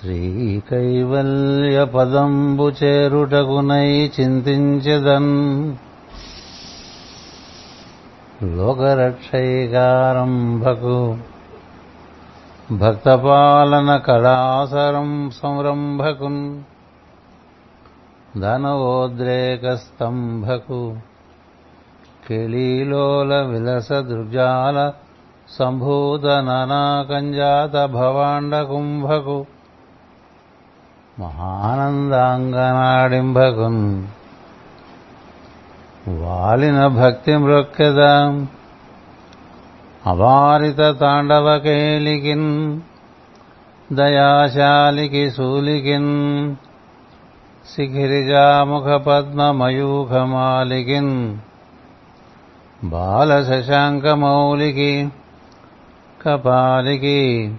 శ్రీకైవల్య పదంబు చేరుటకునై చింతించెదన్. లోకరక్షైకారంభకు భక్తపాలన కళాసరం సంరంభకున్. ధనవోద్రేకస్తంభకు కిళీలోల విలస దృగ్జాల సంభూత నానాకంజాత భవాండ కుంభకు మహానందాంగనాడింభకున్ వాలిన భక్తి మృక్కెదాం. అవారిత తాండవ కేలికిన్ దయాశాలికి శూలికిన్ శిఖిరిజాముఖ పద్మయూఖమాలికిన్ బాల శశాంకమౌలికి కపాలికి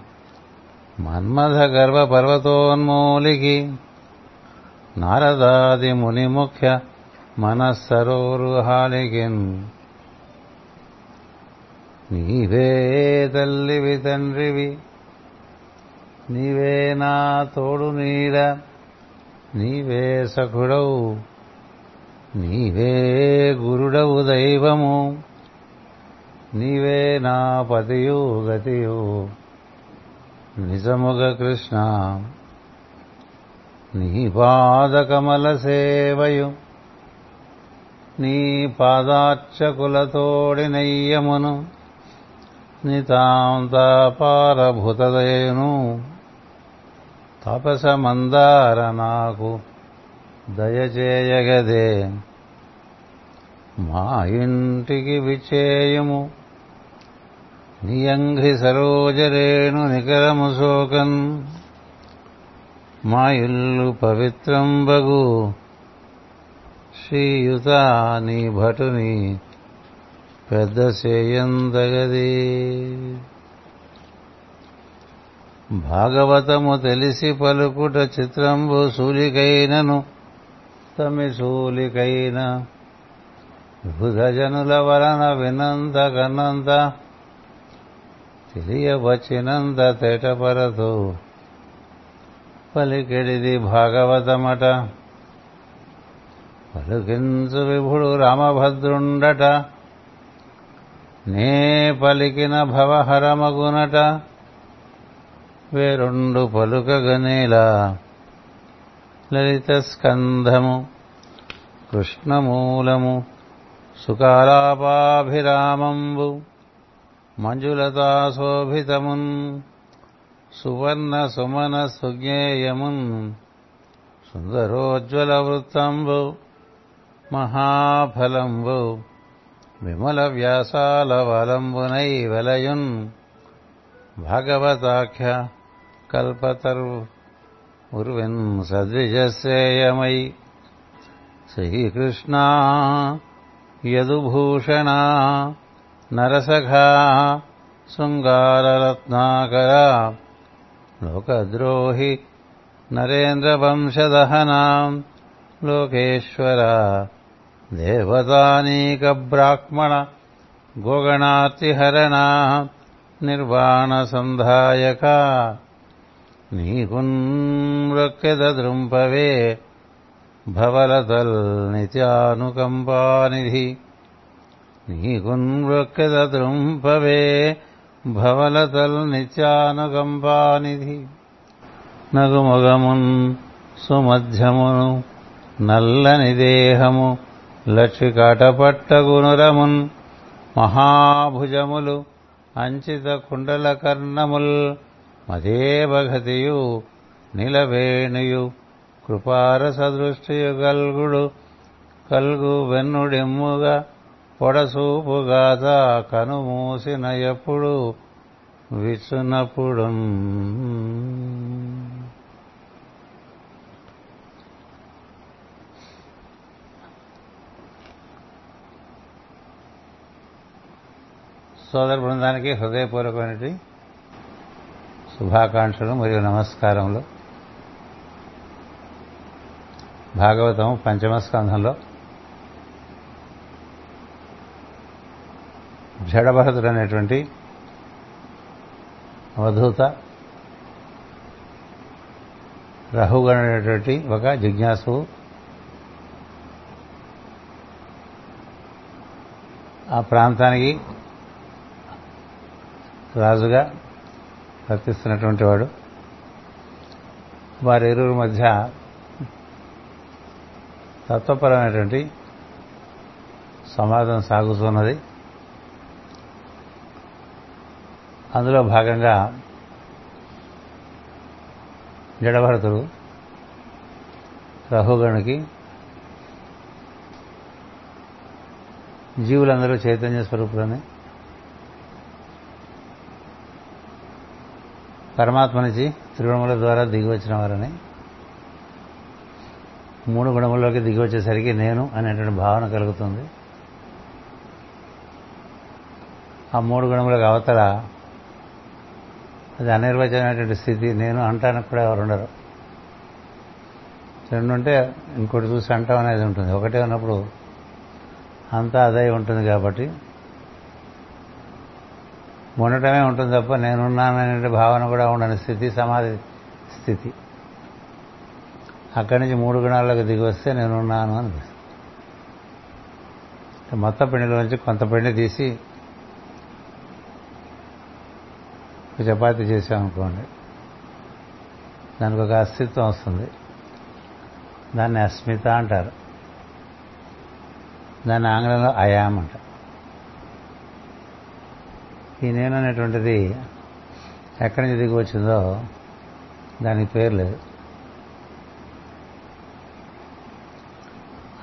మన్మథ గర్వ పర్వతోన్మూలికి నారదాది ముని ముఖ్య మనస్సరోరుహాలికిన్. నీవే తల్లివి తండ్రివి నీవే నా తోడు నీడ నీవే సఖుడవు నీవే గురుడవు దైవము నీవే నా పతియు గతియు. నిజముగ కృష్ణ నీ పాదకమల సేవయు నీ పాదార్చకులతోడినయ్యమును నితాంతపారభుతదయను తపస మందార నాకు దయచేయగదే. మా ఇంటికి విచేయము నియంఘ్రి సరోజరేణు నికరము శోకన్ మా ఇల్లు పవిత్రం బగు. శ్రీయుత నీ భటుని పెద్ద సేయందగది భాగవతము తెలిసి పలుకుట చిత్రంబు సూలికైనను తమి సూలికైన భుధజనుల వలన వినంత కన్నంత తెలియవచ్చినంత తేటపరదు. పలికెడిది భాగవతమట. పలుకించు విభుడు రామభద్రుండట. నే పలికిన భవహరమగునట. వేరుండు పలుకగనేలా లలిత స్కంధము కృష్ణమూలము సుకాలాపాభిరామంబు. మంజులతాశోభితమున్ సువర్ణ సుమన సుజ్ఞేయమున్ సుందరోజ్వల వృత్తంబు మహాఫలంబు విమల వ్యాసాల వలంబునై వలయున్ భగవతాఖ్య కల్పతరు ఉర్విన్ సద్విజశ్రేయమై శ్రీకృష్ణ యదుభూషణ నరసఖా శృంగారరత్నాకర లోకద్రోహి నరేంద్రవంశదహనా లోకేశ్వర దేవతానీకబ్రాహ్మణ బ్రాహ్మణ నిర్వాణసంధాయక నిర్వాణ భవలతల్ నిత్యానుకంపానిధి నీకున్మృక్కెదృంపవే భవలతల్ నిత్యానుకంపానిధి నగుమగమున్ సుమధ్యమును నల్లని దేహము లక్షికాటపట్టగునురమున్ మహాభుజములు అంచిత కుండల కర్ణముల్ మదేవగతియు నిలవేణుయు కృపారసదృష్టియు గల్గుడు కల్గు వెన్నుడెమ్ముగా పొడసూపుగాత కనుమూసిన ఎప్పుడు విచ్చునప్పుడు. సోదర బృందానికి హృదయపూర్వకమైనటువంటి శుభాకాంక్షలు మరియు నమస్కారములు. భాగవతం పంచమ స్కంధంలో జడభరతుడు అనేటువంటి అవధూత అనేటువంటి ఒక జిజ్ఞాసు ఆ ప్రాంతానికి రాజుగా వర్తిస్తున్నటువంటి వాడు. వారి ఇరువురి మధ్య తత్వపరమైనటువంటి సమాధం సాగుతున్నది. అందులో భాగంగా జడభరతుడు రహుగణుకి జీవులందరూ చైతన్య స్వరూపులని పరమాత్మ నుంచి త్రిగుణముల ద్వారా దిగి వచ్చిన వారని మూడు గుణముల్లోకి దిగి వచ్చేసరికి నేను అనేటువంటి భావన కలుగుతుంది. ఆ మూడు గుణములకు అవతల అది అనిర్వచనమైనటువంటి స్థితి. నేను అంటానికి కూడా ఎవరు ఉండరు. రెండు ఉంటే ఇంకోటి చూసి అంటాం అనేది ఉంటుంది. ఒకటే ఉన్నప్పుడు అంతా అదే ఉంటుంది కాబట్టి ఉండటమే ఉంటుంది తప్ప నేనున్నాననే భావన కూడా ఉండని స్థితి సమాధి స్థితి. అక్కడి నుంచి మూడు గుణాల్లోకి దిగి వస్తే నేనున్నాను అనిపిస్తుంది మొత్తం పిండిలోంచి కొంత పిండి తీసి చపాతి చేసామనుకోండి దానికి ఒక అస్తిత్వం వస్తుంది. దాన్ని అస్మిత అంటారు. దాన్ని ఆంగ్లంలో అయామ్ అంట ఈ నేను అనేటువంటిది ఎక్కడి నుంచి దిగి వచ్చిందో దానికి పేరు లేదు.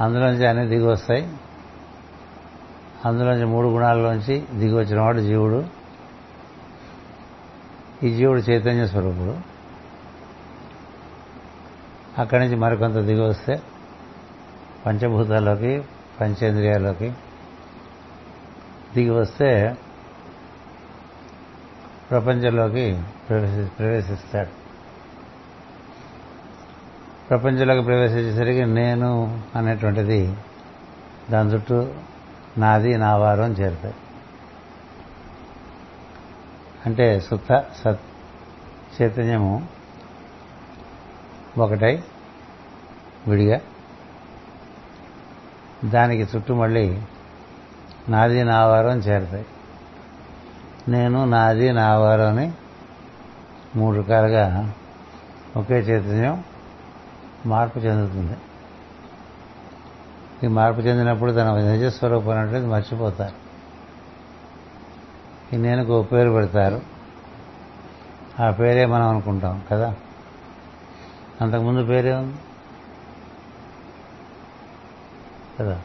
అందులోంచి అన్ని దిగి వస్తాయి. అందులోంచి మూడు గుణాల్లోంచి దిగి వచ్చిన వాడు జీవుడు. ఈ జీవుడు చైతన్య స్వరూపుడు. అక్కడి నుంచి మరికొంత దిగి వస్తే పంచభూతాల్లోకి పంచేంద్రియాల్లోకి దిగి వస్తే ప్రపంచంలోకి ప్రవేశి ప్రవేశిస్తాడు. ప్రపంచంలోకి ప్రవేశించేసరికి నేను అనేటువంటిది దాని చుట్టూ నాది నా వారం చేరుతాయి. అంటే సుత సత్ చైతన్యము ఒకటై విడిగా. దానికి చుట్టూ మళ్ళీ నాది నావారం చేరతాయి చేరుతాయి. నేను నాది నావారం అని మూడు రకాలుగా ఒకే చైతన్యం మార్పు చెందుతుంది. ఈ మార్పు చెందినప్పుడు తన నిజస్వరూపం అనేది మర్చిపోతారు. ఈ నేనుకు ఓ పేరు పెడతారు. ఆ పేరే మనం అనుకుంటాం కదా? అంతకుముందు పేరే ఉంది? కదా?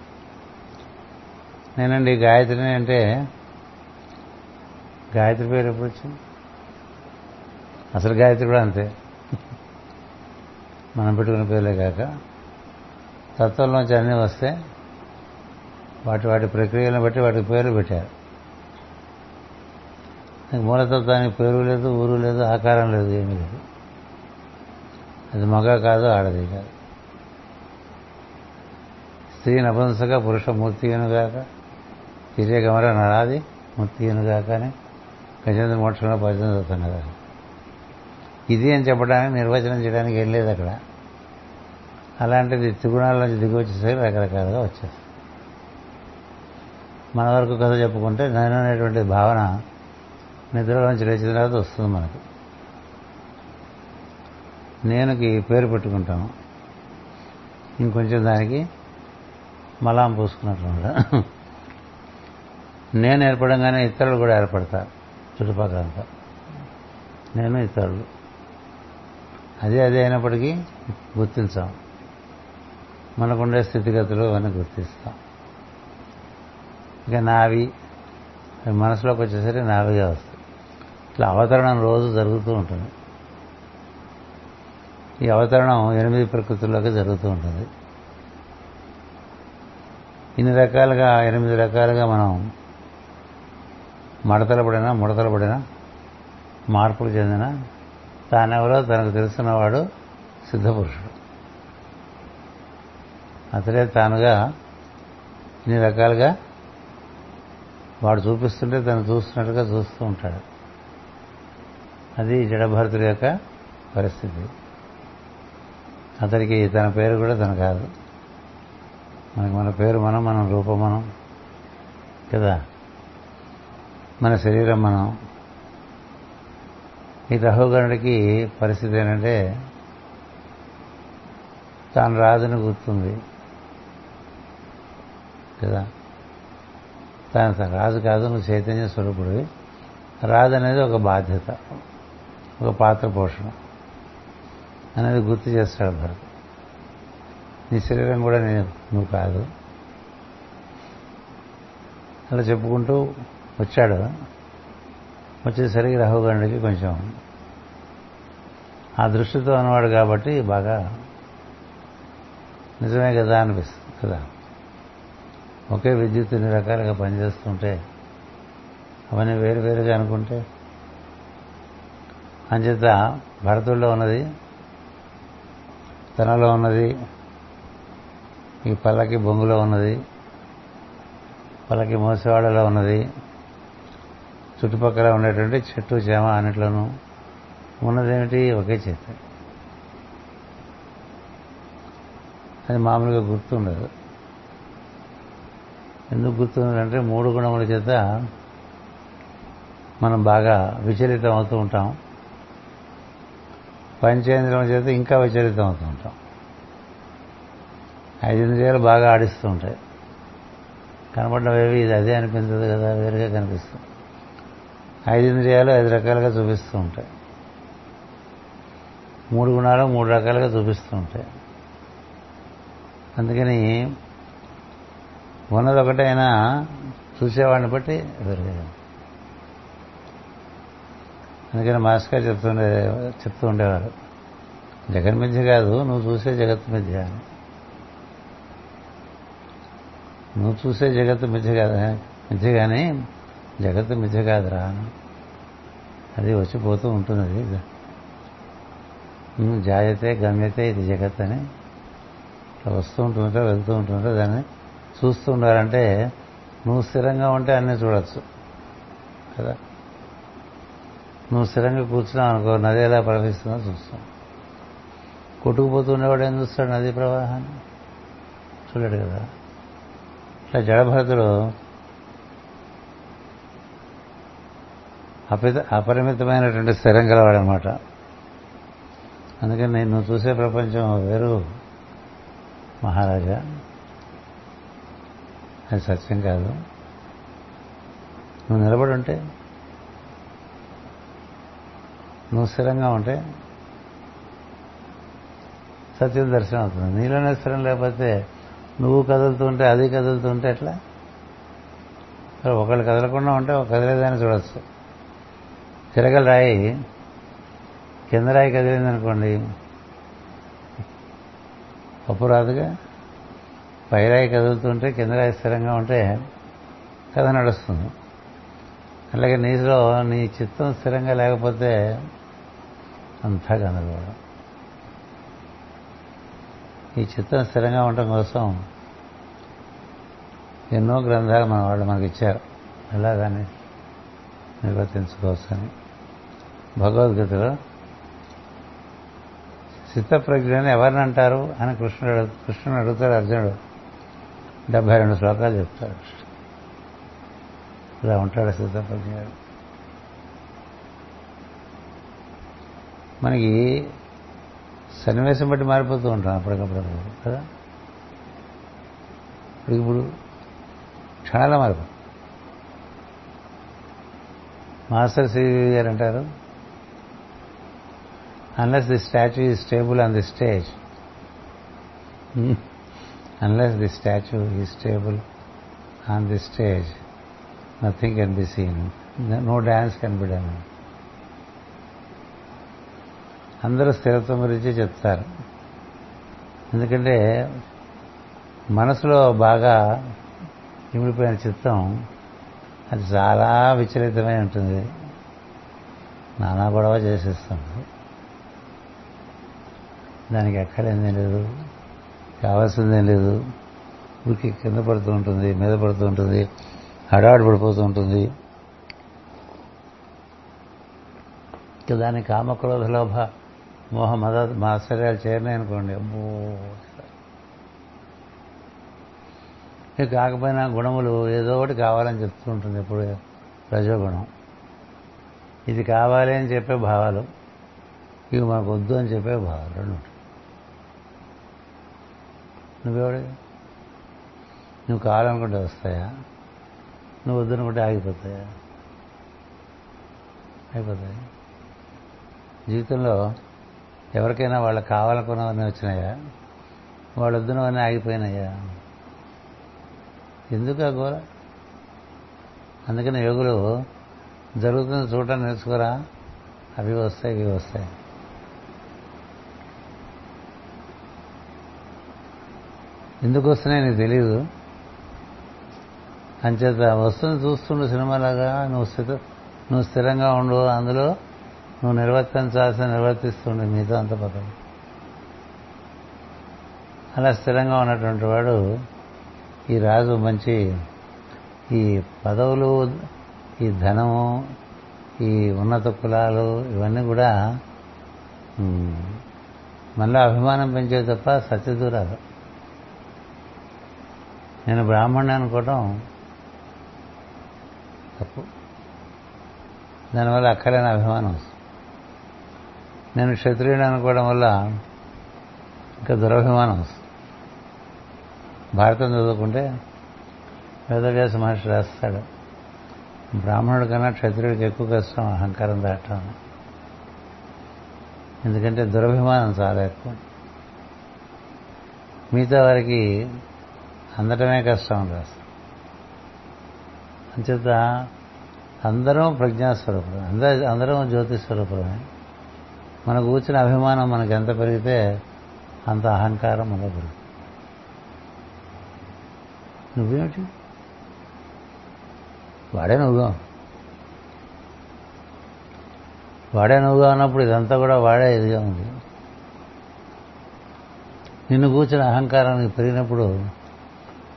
నేనండి గాయత్రిని అంటే గాయత్రి పేరు ఎప్పుడు వచ్చింది? అసలు గాయత్రి కూడా అంతే. మనం పెట్టుకున్న పేర్లే కాక. తత్వంలోంచి అన్నీ వస్తే వాటి వాటి ప్రక్రియలను బట్టి వాటికి పేర్లు పెట్టారు. మూలతత్వానికి పేరు లేదు ఊరు లేదు ఆకారం లేదు ఏమీ లేదు. అది మగ కాదు ఆడది కాదు. స్త్రీ నపుంసక పురుష మూర్తియునుగాక తిరియగమర నరాది మూర్తియునుగాక అని గజేంద్ర మోక్షంలో భజన అవుతున్నారు ఇది అని చెప్పడానికి నిర్వచనం చేయడానికి ఏం లేదు అక్కడ. అలాంటిది త్రిగుణాల నుంచి దిగి వచ్చేసరికి రకరకాలుగా వచ్చేస్తుంది మన వరకు కథ చెప్పుకుంటే నేను అనేటువంటి భావన నిద్రలో నుంచి లేచిన తర్వాత వస్తుంది మనకి. నేనుకి పేరు పెట్టుకుంటాము ఇంకొంచెం దానికి మలాం పూసుకున్నట్లు నేను ఏర్పడంగానే ఇతరులు కూడా ఏర్పడతారు చుట్టుపక్కలంతా. నేను ఇతరులు. అదే అదే అయినప్పటికీ గుర్తించాం. మనకుండే స్థితిగతులు అని గుర్తిస్తాం. ఇక నావి మనసులోకి వచ్చేసరికి నావిగా వస్తాయి. ఇట్లా అవతరణం రోజు జరుగుతూ ఉంటుంది. ఈ అవతరణం ఎనిమిది ప్రకృతుల్లోకి జరుగుతూ ఉంటుంది. ఇన్ని రకాలుగా ఎనిమిది రకాలుగా మనం మడతలు పడినా ముడతలు పడినా మార్పులు చెందిన తానెవరో తనకు తెలుసున్నవాడు సిద్ధపురుషుడు. అతడే తానుగా ఇన్ని రకాలుగా వాడు చూపిస్తుంటే తను చూస్తున్నట్టుగా చూస్తూ ఉంటాడు. అది జడభరతుడి యొక్క పరిస్థితి. అతడికి తన పేరు కూడా తన కాదు. మనకి మన పేరు మనం మనం రూపం మనం కదా? మన శరీరం మనం. ఈ రహుగణుడికి పరిస్థితి ఏంటంటే తాను రాజుని గుర్తుంది. కదా? తాను రాజు కాదు నువ్వు చైతన్య స్వరూపుడివి. రాజు అనేది ఒక బాధ్యత. ఒక పాత్ర పోషణ అనేది గుర్తు చేస్తాడు భరత్ నీ శరీరం కూడా నేను నువ్వు కాదు. అలా చెప్పుకుంటూ వచ్చాడు. వచ్చేసరికి రాహుగండికి కొంచెం ఆ దృష్టితో ఉన్నవాడు కాబట్టి బాగా నిజమే కదా అనిపిస్తుంది కదా? ఒకే విద్యుత్ ఇన్ని రకాలుగా పనిచేస్తుంటే అవన్నీ వేరు వేరుగా అనుకుంటే అంచేత భరతుల్లో ఉన్నది తనలో ఉన్నది ఈ పల్లకి బొంగులో ఉన్నది పల్లకి మోసవాడలో ఉన్నది చుట్టుపక్కల ఉండేటువంటి చెట్టు చేమ అన్నిట్లోనూ ఉన్నదేమిటి? ఒకే చేత అది మామూలుగా గుర్తుండదు. ఎందుకు గుర్తుందంటే మూడు గుణముల చేత మనం బాగా విచలితం అవుతూ ఉంటాం. పంచేంద్రియం చేత ఇంకా విచలితం అవుతుంటాం ఐదింద్రియాలు ఐదు బాగా ఆడిస్తూ ఉంటాయి. కనపడినవేవి ఇది అదే అనిపించదు కదా వేరుగా కనిపిస్తుంది. ఐదింద్రియాలు ఐదు రకాలుగా చూపిస్తూ ఉంటాయి. మూడు గుణాలు మూడు రకాలుగా చూపిస్తూ ఉంటాయి. అందుకని ఉన్నది ఒకటైనా చూసేవాడిని బట్టి వేరుగా అందుకని మాస్టర్ చెప్తుండే చెప్తూ ఉండేవారు. జగన్ మిథ్య కాదు నువ్వు చూసే జగత్ మిథ్య నువ్వు చూసే జగత్తు మిథ్య కాదు మిథ్య కానీ జగత్తు మిథ్య కాదురా. అది వచ్చిపోతూ ఉంటుంది అది జాయతే గమ్యతే ఇది జగత్ అని. ఇట్లా వస్తూ ఉంటుంటే వెళ్తూ ఉంటుంటే దాన్ని చూస్తూ ఉండాలంటే నువ్వు స్థిరంగా ఉంటే అన్నీ చూడొచ్చు. కదా? నువ్వు స్థిరంగా కూర్చున్నావు అనుకో నది ఎలా ప్రవహిస్తుందో చూస్తాం. కొట్టుకుపోతుండేవాడు ఏం చూస్తాడు నది ప్రవాహాన్ని? చూడాడు కదా. ఇట్లా జడభరతుడు అపిత అపరిమితమైనటువంటి స్థిరం గలవాడనమాట. అందుకని నేను నువ్వు చూసే ప్రపంచం వేరు మహారాజా. అది సత్యం కాదు. నువ్వు నిలబడి ఉంటే నువ్వు స్థిరంగా ఉంటే సత్యం దర్శనం అవుతుంది. నీలోనే స్థిరం లేకపోతే నువ్వు కదులుతుంటే అది కదులుతుంటే ఎట్లా? ఒకళ్ళు కదలకుండా ఉంటే ఒక కదిలేదని చూడొచ్చు. తిరగల రాయి కింద రాయి కదిలిందనుకోండి అప్పు రాదుగా? పైరాయి కదులుతుంటే కింద రాయి స్థిరంగా ఉంటే కథ నడుస్తుంది. అలాగే నీలో నీ చిత్తం స్థిరంగా లేకపోతే అంతా గందరగోళం ఈ చిత్తం స్థిరంగా ఉండటం కోసం ఎన్నో గ్రంథాలు మన వాళ్ళు మనకి ఇచ్చారు. ఎలాగని నిర్వర్తించుకోవచ్చని. భగవద్గీతలో చిత్తప్రజ్ఞని ఎవరిని అంటారు అని కృష్ణుడు కృష్ణుడు అడుగుతాడు అర్జునుడు. డెబ్బై రెండు శ్లోకాలు చెప్తాడు. ఇలా ఉంటాడు సిద్ధప్రజ్ఞ మనకి సన్నివేశం బట్టి మారిపోతూ ఉంటాం అప్పటికప్పుడు కదా? ఇప్పుడు ఇప్పుడు క్షణాల మారిపో. మాస్టర్ సివి గారు అంటారు unless the statue is stable on the stage unless the statue is stable on the stage nothing can be seen no dance can be done అందరూ స్థిరత్వం గురించి చెప్తారు. ఎందుకంటే మనసులో బాగా ఇమిడిపోయిన చిత్తం అది చాలా విచలితమై ఉంటుంది. నానా గొడవ చేసేస్తుంది. దానికి ఎక్కడేందేం లేదు. కావాల్సిందేం లేదు. ఊరికి కింద పడుతూ ఉంటుంది మీద పడుతూ ఉంటుంది. హడాడు పడిపోతూ ఉంటుంది దాని కామక్రోధ లోభ మోహ మద మాత్సర్యాలు చేరినాయనుకోండి. అబ్బో కాకపోయినా గుణములు ఏదో ఒకటి కావాలని చెప్తూ ఉంటుంది ఇప్పుడు రజోగుణం. ఇది కావాలి అని చెప్పే భావాలు ఇవి మనకు వద్దు అని చెప్పే భావాలు రెండు ఉంటాయి. నువ్వు కావాలనుకుంటే వస్తాయా? నువ్వు వద్దనుకుంటే ఆగిపోతాయా? అయిపోతాయి జీవితంలో ఎవరికైనా వాళ్ళకి కావాలనుకున్నవన్నీ వచ్చినాయా? వాళ్ళు వద్దునవన్నీ ఆగిపోయినాయా? ఎందుకు ఆ గోల? అందుకని యోగులు జరుగుతుంది చూడటం నేర్చుకోరా? అవి వస్తాయి ఇవి వస్తాయి. ఎందుకు వస్తున్నాయి నీకు తెలియదు అంచేత వస్తువుని చూస్తుండు సినిమాలాగా నువ్వు స్థిత నువ్వు స్థిరంగా ఉండు అందులో నువ్వు నిర్వర్తించాల్సిన నిర్వర్తిస్తుండే మీతో అంత పదం. అలా స్థిరంగా ఉన్నటువంటి వాడు ఈ రాజు మంచి ఈ పదవులు ఈ ధనము ఈ ఉన్నత కులాలు ఇవన్నీ కూడా మళ్ళీ అభిమానం పెంచే తప్ప సత్యదూరాలు. నేను బ్రాహ్మణ్ణి అనుకోవటం దానివల్ల అక్కలేని అభిమానం వస్తుంది. నేను క్షత్రియుడు అనుకోవడం వల్ల ఇంకా దురభిమానం వస్తుంది. భారతం చదువుకుంటే వేదవ్యాస మహర్షి రాస్తాడు బ్రాహ్మణుడి కన్నా క్షత్రియుడికి ఎక్కువ కష్టం అహంకారం దాటం ఎందుకంటే దురభిమానం చాలా ఎక్కువ. మిగతా వారికి అందటమే కష్టం రాస్తాం అంచేత అందరం ప్రజ్ఞాస్వరూపులు. అందరూ అందరం జ్యోతి స్వరూపులమే మన కూర్చున్న అభిమానం మనకు ఎంత పెరిగితే అంత అహంకారం మనకు పెరుగుతుంది. నువ్వేమిటి? వాడే నువ్వుగా వాడే నువ్వుగా ఉన్నప్పుడు ఇదంతా కూడా వాడే ఇదిగా ఉంది. నిన్ను కూర్చున్న అహంకారం పెరిగినప్పుడు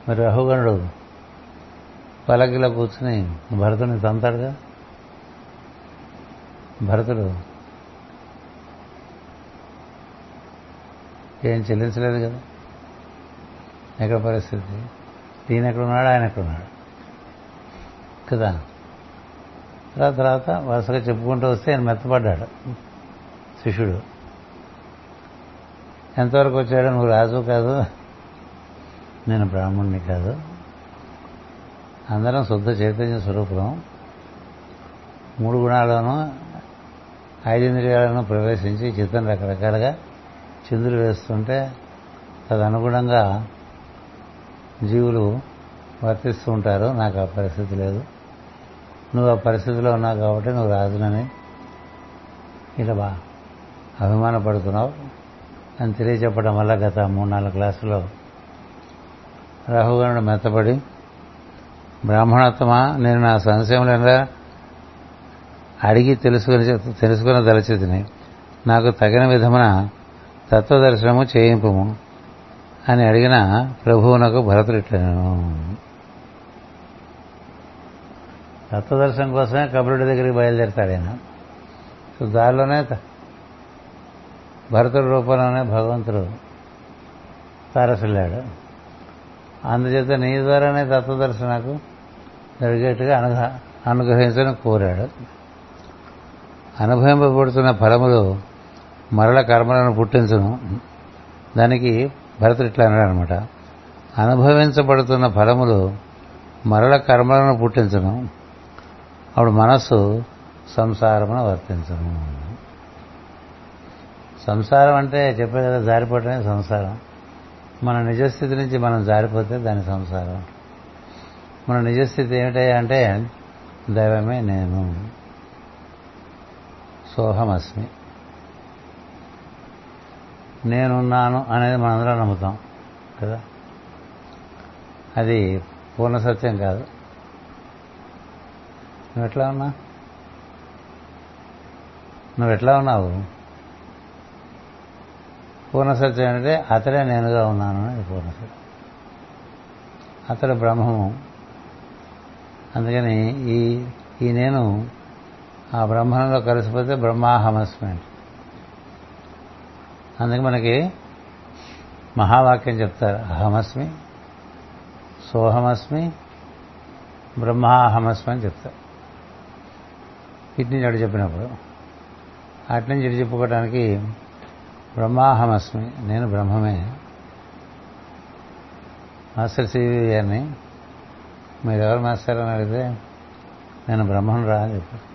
మరి అహుగణుడు పలకిలో కూర్చుని భరతుని తంతాడుగా? భరతుడు ఏం చెల్లించలేదు కదా? ఎక్కడ పరిస్థితి? ఈయన ఎక్కడున్నాడు? ఆయన ఎక్కడున్నాడు? కదా? తర్వాత తర్వాత వరుసగా చెప్పుకుంటూ వస్తే ఆయన మెత్తపడ్డాడు శిష్యుడు. ఎంతవరకు వచ్చాడు? నువ్వు రాజు కాదు నేను బ్రాహ్మణ్ణి కాదు. అందరం శుద్ధ చైతన్య స్వరూపం మూడు గుణాలను ఐదింద్రియాలను ప్రవేశించి చిత్తం రకరకాలుగా చిందులు వేస్తుంటే తదనుగుణంగా జీవులు వర్తిస్తూ ఉంటారు. నాకు ఆ పరిస్థితి లేదు. నువ్వు ఆ పరిస్థితిలో ఉన్నావు కాబట్టి నువ్వు రాజునని ఇలా బా అభిమానపడుతున్నావు అని తెలియచెప్పడం వల్ల గత మూడు నాలుగు క్లాసులో రాహుగణుడు మెత్తపడి బ్రాహ్మణోత్తమా? నేను నా సంశయంలో అడిగి తెలుసుకుని తెలుసుకున్న దళచితిని నాకు తగిన విధమున తత్వదర్శనము చేయింపము అని అడిగిన ప్రభువునకు భరతుడు తత్వదర్శనం కోసమే కబురుడి దగ్గరికి బయలుదేరతాడు ఆయన. సో దారిలోనే భరతుడి రూపంలోనే భగవంతుడు తారసిల్లాడు అందుచేత నీ ద్వారానే తత్వదర్శనకు జరిగేట్టుగా అనుగ అనుగ్రహించని కోరాడు. అనుభవింపబడుతున్న ఫలములు మరల కర్మలను పుట్టించును. దానికి భరతుడు ఇట్లా అన్నాడు అనమాట అనుభవించబడుతున్న ఫలములు మరల కర్మలను పుట్టించను. అప్పుడు మనస్సు సంసారమును వర్తించను. సంసారం అంటే చెప్పే కదా జారిపోవటమే సంసారం. మన నిజస్థితి నుంచి మనం జారిపోతే దాని సంసారం. మన నిజస్థితి ఏమిటయ్యా అంటే దైవమే నేను. సోహమస్మి. నేనున్నాను అనేది మనందరం నమ్ముతాం కదా? అది పూర్ణ సత్యం కాదు. నువ్వు ఎట్లా ఉన్నా నువ్వు ఎట్లా ఉన్నావు? పూర్ణ సత్యం అంటే అతడే నేనుగా ఉన్నాను అని పూర్ణ సత్యం అతడు బ్రహ్మము. అందుకని ఈ ఈ నేను ఆ బ్రహ్మంలో కలిసిపోతే బ్రహ్మాహమస్మి అంటే అందుకే మనకి మహావాక్యం చెప్తారు అహమస్మి సోహమస్మి బ్రహ్మాహమస్మి అని చెప్తారు. ఇటు నుంచి అటు చెప్పినప్పుడు అటు నుంచి ఇటు చెప్పుకోవడానికి బ్రహ్మాహమస్మి. నేను బ్రహ్మమే. మాస్టర్ సివి గారిని మీరు ఎవరు మాస్టర్ అని అడిగితే నేను బ్రహ్మను రా అని చెప్పారు.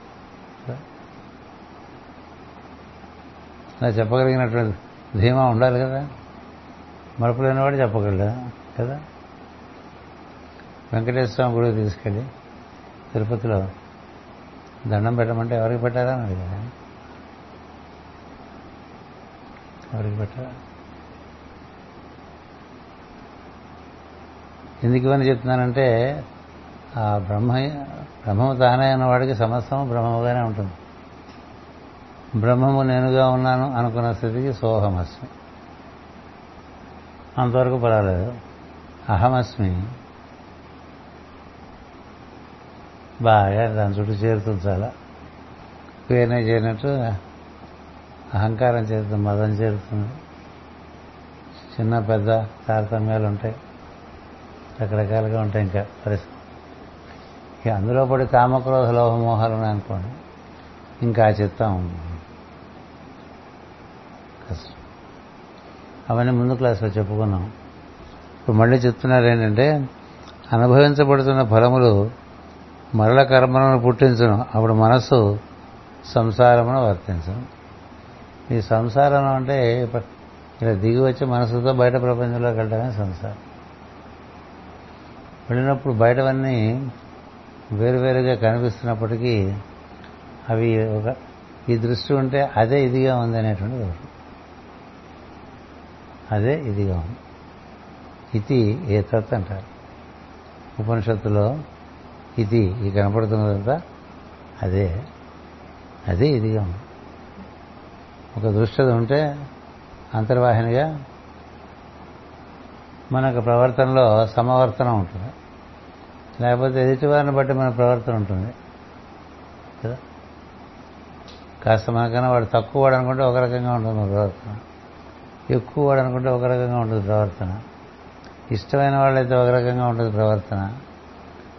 అలా చెప్పగలిగినటువంటి ధీమా ఉండాలి కదా. మరపు లేనివాడు చెప్పగలడు? కదా. వెంకటేశ్వర స్వామి గుడికి తీసుకెళ్ళి తిరుపతిలో దండం పెట్టమంటే ఎవరికి పెట్టారా అని అడిగారు? ఎవరికి పెట్టాలి ఎందుకు ఇవన్నీ చెప్తున్నానంటే ఆ బ్రహ్మ బ్రహ్మము తానే అన్నవాడికి సమస్తము బ్రహ్మముగానే ఉంటుంది. బ్రహ్మము నేనుగా ఉన్నాను అనుకున్న స్థితికి సోహమస్మి. అంతవరకు పర్వాలేదు. అహమస్మి. బాగా దాని చుట్టూ చేరుతుంది చాలా. పేరునే చేరినట్టు అహంకారం చేరుతుంది మదం చేరుతుంది చిన్న పెద్ద తారతమ్యాలు ఉంటాయి. రకరకాలుగా ఉంటాయి ఇంకా పరిస్థితి. ఇక అందులో పడి కామక్రోధ లోహమోహాలు ఉన్నాయనుకోండి ఇంకా ఆ చిత్తం కష్టం. అవన్నీ ముందు క్లాస్లో చెప్పుకున్నాం. ఇప్పుడు మళ్ళీ చెప్తున్నారు ఏంటంటే అనుభవించబడుతున్న ఫలములు మరల కర్మలను పుట్టించను అప్పుడు మనస్సు సంసారమును వర్తించను ఈ సంసారం అంటే ఇలా దిగి వచ్చి మనసుతో బయట ప్రపంచంలోకి వెళ్ళడమే సంసారం. వెళ్ళినప్పుడు బయటవన్నీ వేరువేరుగా కనిపిస్తున్నప్పటికీ అవి ఒక ఈ దృష్టి ఉంటే అదే ఇదిగా ఉంది అనేటువంటి అదే ఇదిగా ఉంది. ఇది ఏ అంటారు. ఉపనిషత్తులో ఇది ఈ కనపడుతున్నదంతా అదే అదే ఇదిగా ఉంది. ఒక దృష్టి ఉంటే అంతర్వాహినిగా మనకు ప్రవర్తనలో సమవర్తన ఉంటుంది. లేకపోతే ఎదుటివారిని బట్టి మన ప్రవర్తన ఉంటుంది. కదా? కాస్త మనకన్నా వాడు తక్కువ వాడు అనుకుంటే ఒక రకంగా ఉంటుంది మన ప్రవర్తన. ఎక్కువ వాడు అనుకుంటే ఒక రకంగా ఉంటుంది ప్రవర్తన. ఇష్టమైన వాళ్ళైతే ఒక రకంగా ఉంటుంది ప్రవర్తన.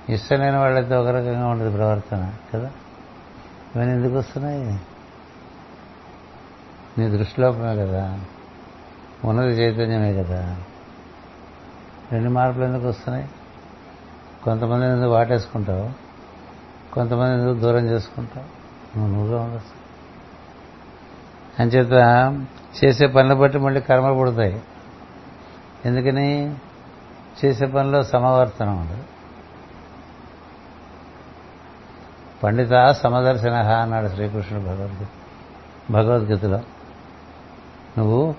ఇష్టం లేని వాళ్ళైతే ఒక రకంగా ఉంటుంది ప్రవర్తన. కదా? ఇవన్నీ ఎందుకు వస్తున్నాయి? నీ దృష్టిలోపమే కదా. ఉన్నది చైతన్యమే కదా. రెండు మార్పులు ఎందుకు వస్తున్నాయి? కొంతమంది ఎందుకు వాటేసుకుంటావు? కొంతమంది ఎందుకు దూరం చేసుకుంటావు? నువ్వు నువ్వుగా ఉండొచ్చు. అంచేత చేసే పనులు బట్టి మళ్ళీ కర్మలు పుడతాయి. ఎందుకని? చేసే పనిలో సమవర్తనం ఉండదు. పండిత సమదర్శన అన్నాడు శ్రీకృష్ణుడు భగవద్గీత. భగవద్గీతలో. నువ్వు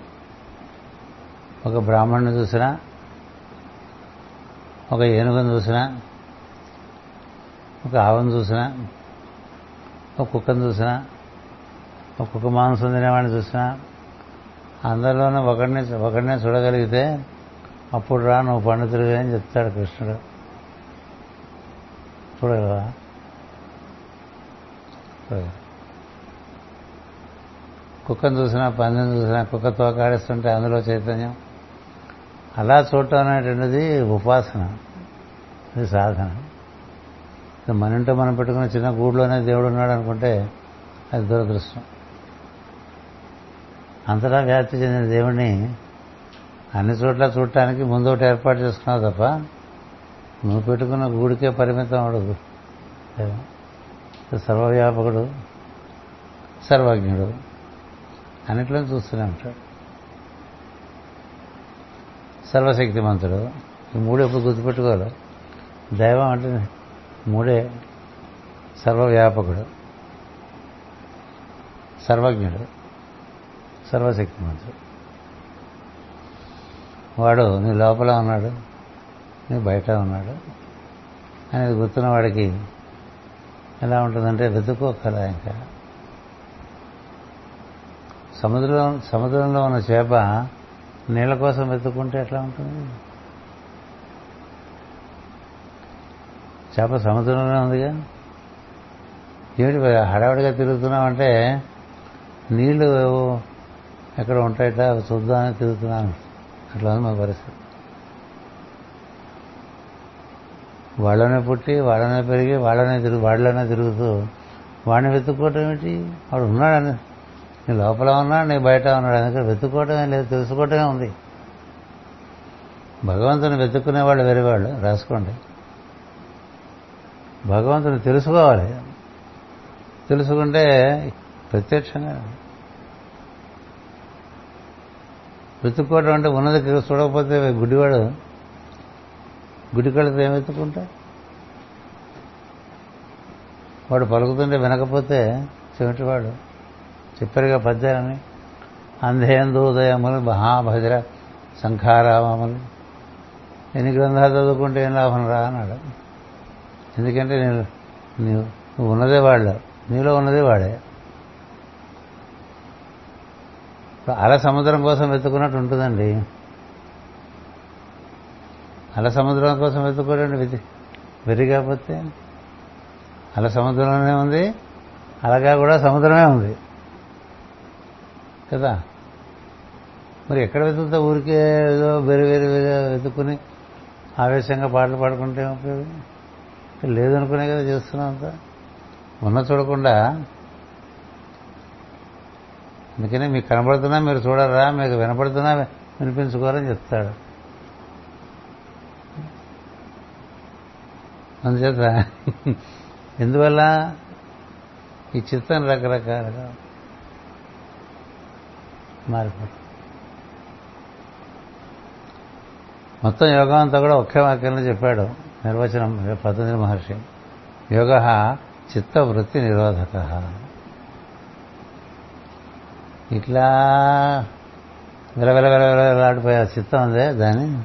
ఒక బ్రాహ్మణ్ణి చూసినా ఒక ఏనుగును చూసినా ఒక ఆవును చూసినా ఒక కుక్కను చూసినా ఒక కుక్క మాంసం తినేవాడిని చూసినా అందరిలోనూ ఒకడిని ఒకడినే చూడగలిగితే అప్పుడు రా నువ్వు పండితుడిగా అని చెప్తాడు కృష్ణుడు. చూడగలవా? కుక్కను చూసినా పందిని చూసినా కుక్క తోకాడిస్తుంటే అందులో చైతన్యం. అలా చూడటం అనేటువంటిది ఉపాసన. ఇది సాధన. మన ఇంటో మనం పెట్టుకున్న చిన్న గూడులోనే దేవుడు ఉన్నాడు అనుకుంటే అది దురదృష్టం. అంతటా వ్యాప్తి చెందిన దేవుణ్ణి అన్ని చోట్ల చూడటానికి ముందు ఒకటి ఏర్పాటు చేసుకున్నావు తప్ప నువ్వు పెట్టుకున్న గూడికే పరిమితం అవడదు సర్వవ్యాపకుడు సర్వజ్ఞుడు. అన్నిట్లో చూస్తూనే ఉంటాడు. సర్వశక్తిమంతుడు. ఈ మూడు ఎప్పుడు గుర్తుపెట్టుకోవాలి? దైవం అంటే మూడే సర్వవ్యాపకుడు సర్వజ్ఞుడు సర్వశక్తిమంతుడు. వాడు నీ లోపల ఉన్నాడు నీ బయట ఉన్నాడు అనేది గుర్తున్న వాడికి ఎలా ఉంటుందంటే వెతుక్కోకల ఇంకా. సముద్రంలో సముద్రంలో ఉన్న చేప నీళ్ళ కోసం వెతుక్కుంటే ఎట్లా ఉంటుంది? చేప సముద్రంలోనే ఉందిగా? ఏమిటి హడావిడిగా తిరుగుతున్నామంటే నీళ్ళు ఎక్కడ ఉంటాయట అవి చూద్దామని తిరుగుతున్నాను. అట్లా ఉంది మా పరిస్థితి. వాళ్ళనే పుట్టి వాళ్ళనే పెరిగి వాళ్ళనే తిరుగు వాళ్ళనే తిరుగుతూ వాడిని వెతుక్కోవటం ఏమిటి? వాడు ఉన్నాడని నీ లోపల ఉన్నాడు నీ బయట ఉన్నాడు అందుకని వెతుక్కోవటమే లేదు తెలుసుకోవటమే ఉంది. భగవంతుని వెతుక్కునే వాళ్ళు వేరే వాళ్ళు రాసుకోండి. భగవంతుని తెలుసుకోవాలి. తెలుసుకుంటే ప్రత్యక్షంగా వెతుక్కోవడం అంటే ఉన్నది చూడకపోతే గుడివాడు గుడికళ్ళతో ఏం వెతుక్కుంటా? వాడు పలుకుతుంటే వినకపోతే చెవిటివాడు చెప్పారుగా పద్యాలని అంధేందు మహాభద్ర శంఖారామములు ఎన్ని గ్రంథాలు చదువుకుంటే ఏం లాభం రా అన్నాడు. ఎందుకంటే నేను నీవు నువ్వు ఉన్నదే వాళ్ళు నీలో ఉన్నదే వాడే. అల సముద్రం కోసం వెతుకున్నట్టు ఉంటుందండి. అల సముద్రం కోసం వెతుక్కోడండి వెతి వెరి కాకపోతే అల సముద్రంలోనే ఉంది అలాగా కూడా సముద్రమే ఉంది. కదా? మరి ఎక్కడ వెతుకుతా ఊరికే ఏదో వేరే వేరే వేరే వెతుక్కుని ఆవేశంగా పాటలు పాడుకుంటే ఉపయోగం? లేదనుకునే కదా చేస్తున్నాం అంతా. ఉన్న చూడకుండా. అందుకనే మీకు కనబడుతున్నా మీరు చూడరా? మీకు వినపడుతున్నా వినిపించుకోరని చెప్తాడు. అందుచేత ఎందువల్ల? ఈ చిత్తం రకరకాలుగా మారిపోతుంది. మొత్తం యోగం అంతా కూడా ఒకే వాక్యంలో చెప్పాడు నిర్వచనం పతంజలి మహర్షి. యోగ చిత్త వృత్తి నిరోధక. ఇట్లా విలవిల విలవిలాడిపోయే చిత్తం ఉందే దాన్ని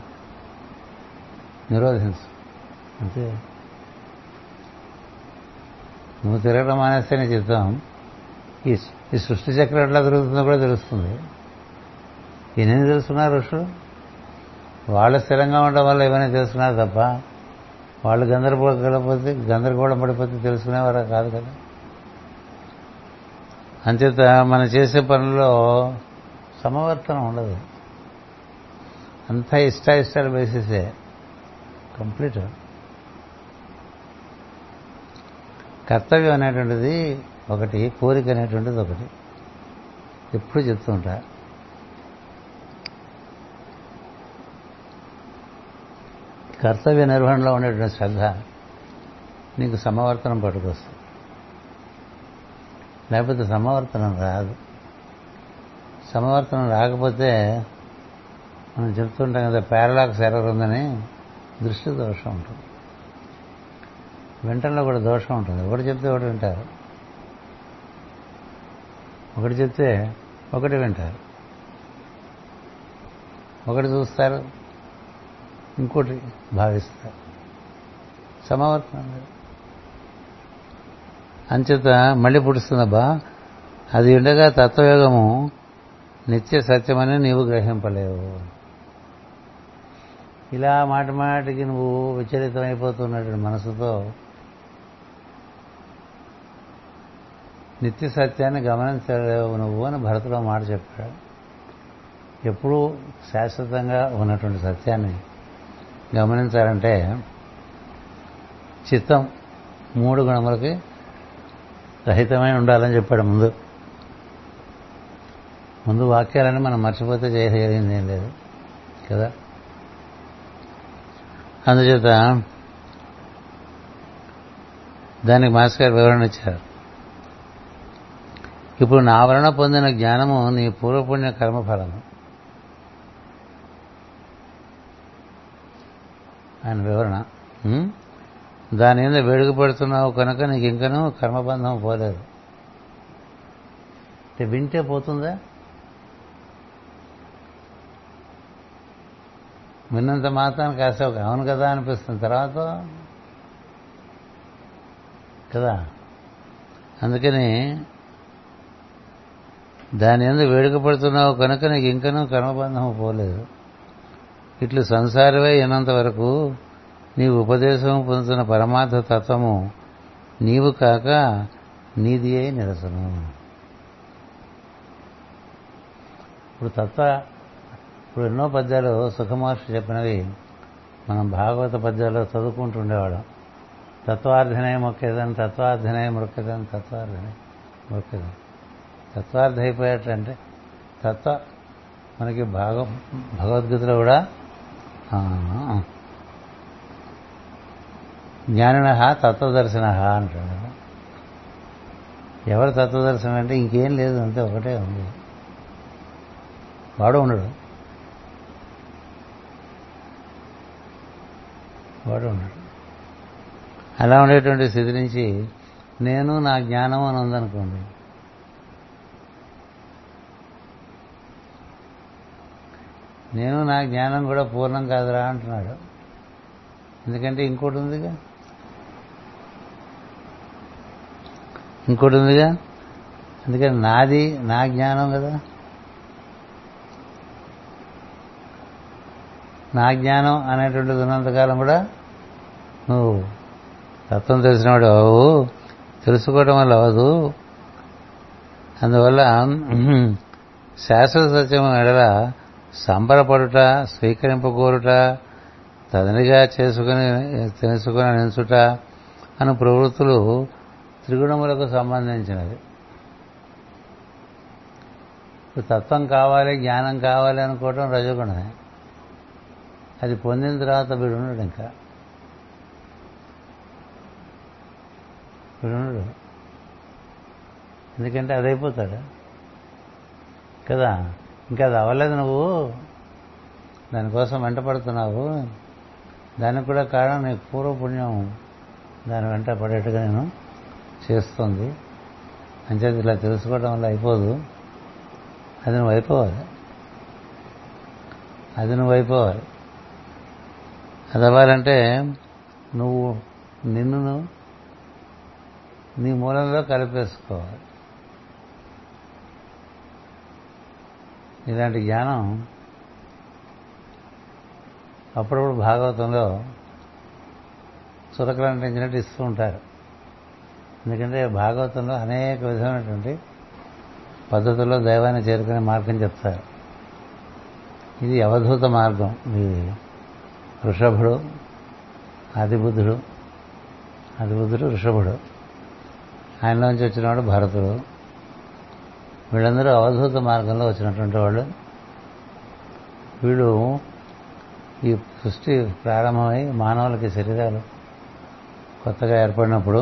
నిరోధించు అంతే నువ్వు తిరగడం మానేస్తే నీ చిత్తం ఈ ఈ సృష్టి చక్రం ఎట్లా తిరుగుతుందో కూడా తెలుస్తుంది. ఈయన తెలుసుకున్నారు ఋషులు? వాళ్ళు స్థిరంగా ఉండడం వల్ల ఏమైనా తెలుసుకున్నారు తప్ప వాళ్ళు గందరగోళపోతే గందరగోళం పడిపోతే తెలుసుకునేవారు కాదు కదా. అంచేత మనం చేసే పనుల్లో సమవర్తనం ఉండదు. అంతా ఇష్ట ఇష్టాలు బేసిసే. కంప్లీట్. కర్తవ్యం అనేటువంటిది ఒకటి కోరిక అనేటువంటిది ఒకటి. ఎప్పుడు చెప్తూ ఉంటా. కర్తవ్య నిర్వహణలో ఉండేటువంటి శ్రద్ధ నీకు సమవర్తనం పట్టుకొస్తుంది. లేకపోతే సమవర్తనం రాదు. సమవర్తనం రాకపోతే మనం చెప్తుంటాం కదా పారలాక్స్ ఎర్రర్ ఉందని దృష్టి దోషం ఉంటుంది. వింటంలో కూడా దోషం ఉంటుంది. ఒకటి చెప్తే ఒకటి వింటారు? ఒకటి చెప్తే ఒకటి వింటారు. ఒకటి చూస్తారు ఇంకోటి భావిస్తారు. సమవర్తనం లేదు అంచేత మళ్ళీ పుడుస్తుందబ్బా అది ఉండగా తత్వయోగము నిత్య సత్యమని నీవు గ్రహింపలేవు. ఇలా మాటి మాటికి నువ్వు విచలితమైపోతున్నటువంటి మనసుతో నిత్య సత్యాన్ని గమనించలేవు నువ్వు అని భరతుడు మాట చెప్పాడు. ఎప్పుడూ శాశ్వతంగా ఉన్నటువంటి సత్యాన్ని గమనించాలంటే చిత్తం మూడు గుణములకి రహితమై ఉండాలని చెప్పాడు ముందు. ముందు వాక్యాలని మనం మర్చిపోతే చేయగలిగింది ఏం లేదు కదా? అందుచేత దానికి మాస్టర్ గారు వివరణ ఇచ్చారు. ఇప్పుడు నా వలన పొందిన జ్ఞానము నీ పూర్వపుణ్య కర్మఫలము. ఆయన వివరణ. దాని మీద వేడుక పెడుతున్నావు కనుక నీకు ఇంకనూ కర్మబంధం పోలేదు. అంటే వింటే పోతుందా? విన్నంత మాత్రం కాస్త ఒక అవును కదా అనిపిస్తుంది. తర్వాత? కదా? అందుకని దాని ఎందు వేడుక పడుతున్నావు? కనుక నీకు ఇంకనూ కర్మబంధం పోలేదు. ఇట్లు సంసారమే అయినంత వరకు నీవు ఉపదేశం పొందుతున్న పరమార్థ తత్వము నీవు కాక నీది అయి నిరసనం. ఇప్పుడు తత్వ ఇప్పుడు ఎన్నో పద్యాలు సుఖమహర్షి చెప్పినవి మనం భాగవత పద్యాల్లో చదువుకుంటుండేవాడు తత్వార్థనే మొక్కేదని తత్వార్థనే మొక్కేదని తత్వార్థనే మొక్కేదని. తత్వార్థ అయిపోయాటంటే తత్వ మనకి భాగ భగవద్గీతలో కూడా జ్ఞానిన తత్వదర్శన అంటాడు. ఎవరు తత్వదర్శనం అంటే ఇంకేం లేదు అంతే ఒకటే ఉంది. వాడు ఉండడు. వాడు ఉండడు. అలా ఉండేటువంటి స్థితి నుంచి నేను నా జ్ఞానం అని ఉందనుకోండి నేను నా జ్ఞానం కూడా పూర్ణం కాదురా అంటున్నాడు. ఎందుకంటే ఇంకోటి ఉందిగా? ఇంకోటి ఉందిగా? అందుకని నాది నా జ్ఞానం కదా? నా జ్ఞానం అనేటువంటిది ఉన్నంతకాలం కూడా నువ్వు తత్వం తెలిసినవాడు అవు తెలుసుకోవడం వల్ల అవదు అందువల్ల శాశ్వత సత్యం ఎడల సంబరపడుట స్వీకరింపగోరుట తదనిగా చేసుకుని తెలుసుకుని నించుట అను ప్రవృత్తులు త్రిగుణములకు సంబంధించినవి. తత్వం కావాలి జ్ఞానం కావాలి అనుకోవటం రజగుణమే. అది పొందిన తర్వాత వీడున్నాడు ఇంకా. వీడున్నాడు ఎందుకంటే అది అయిపోతాడు కదా? ఇంకా అది అవ్వలేదు నువ్వు. దానికోసం వెంట పడుతున్నావు దానికి కూడా కారణం నీకు పూర్వపుణ్యం దాని వెంట పడేట్టుగా నేను చేస్తుంది. అంచేది ఇలా తెలుసుకోవడం వల్ల అయిపోదు. అది నువ్వు అయిపోవాలి. అది నువ్వు అయిపోవాలి. అది అవ్వాలంటే నువ్వు నిన్ను నీ మూలంలో కలిపేసుకోవాలి. ఇలాంటి జ్ఞానం అప్పుడప్పుడు భాగవతంలో చురకలంటించినట్టు ఇస్తూ ఉంటారు. ఎందుకంటే భాగవతంలో అనేక విధమైనటువంటి పద్ధతుల్లో దైవాన్ని చేరుకునే మార్గం చెప్తారు. ఇది అవధూత మార్గం. ఇది వృషభుడు ఆదిబుద్ధుడు ఆదిబుద్ధుడు వృషభుడు. ఆయనలోంచి వచ్చినవాడు భరతుడు. వీళ్ళందరూ అవధూత మార్గంలో వచ్చినటువంటి వాళ్ళు. వీళ్ళు ఈ సృష్టి ప్రారంభమై మానవులకి శరీరాలు కొత్తగా ఏర్పడినప్పుడు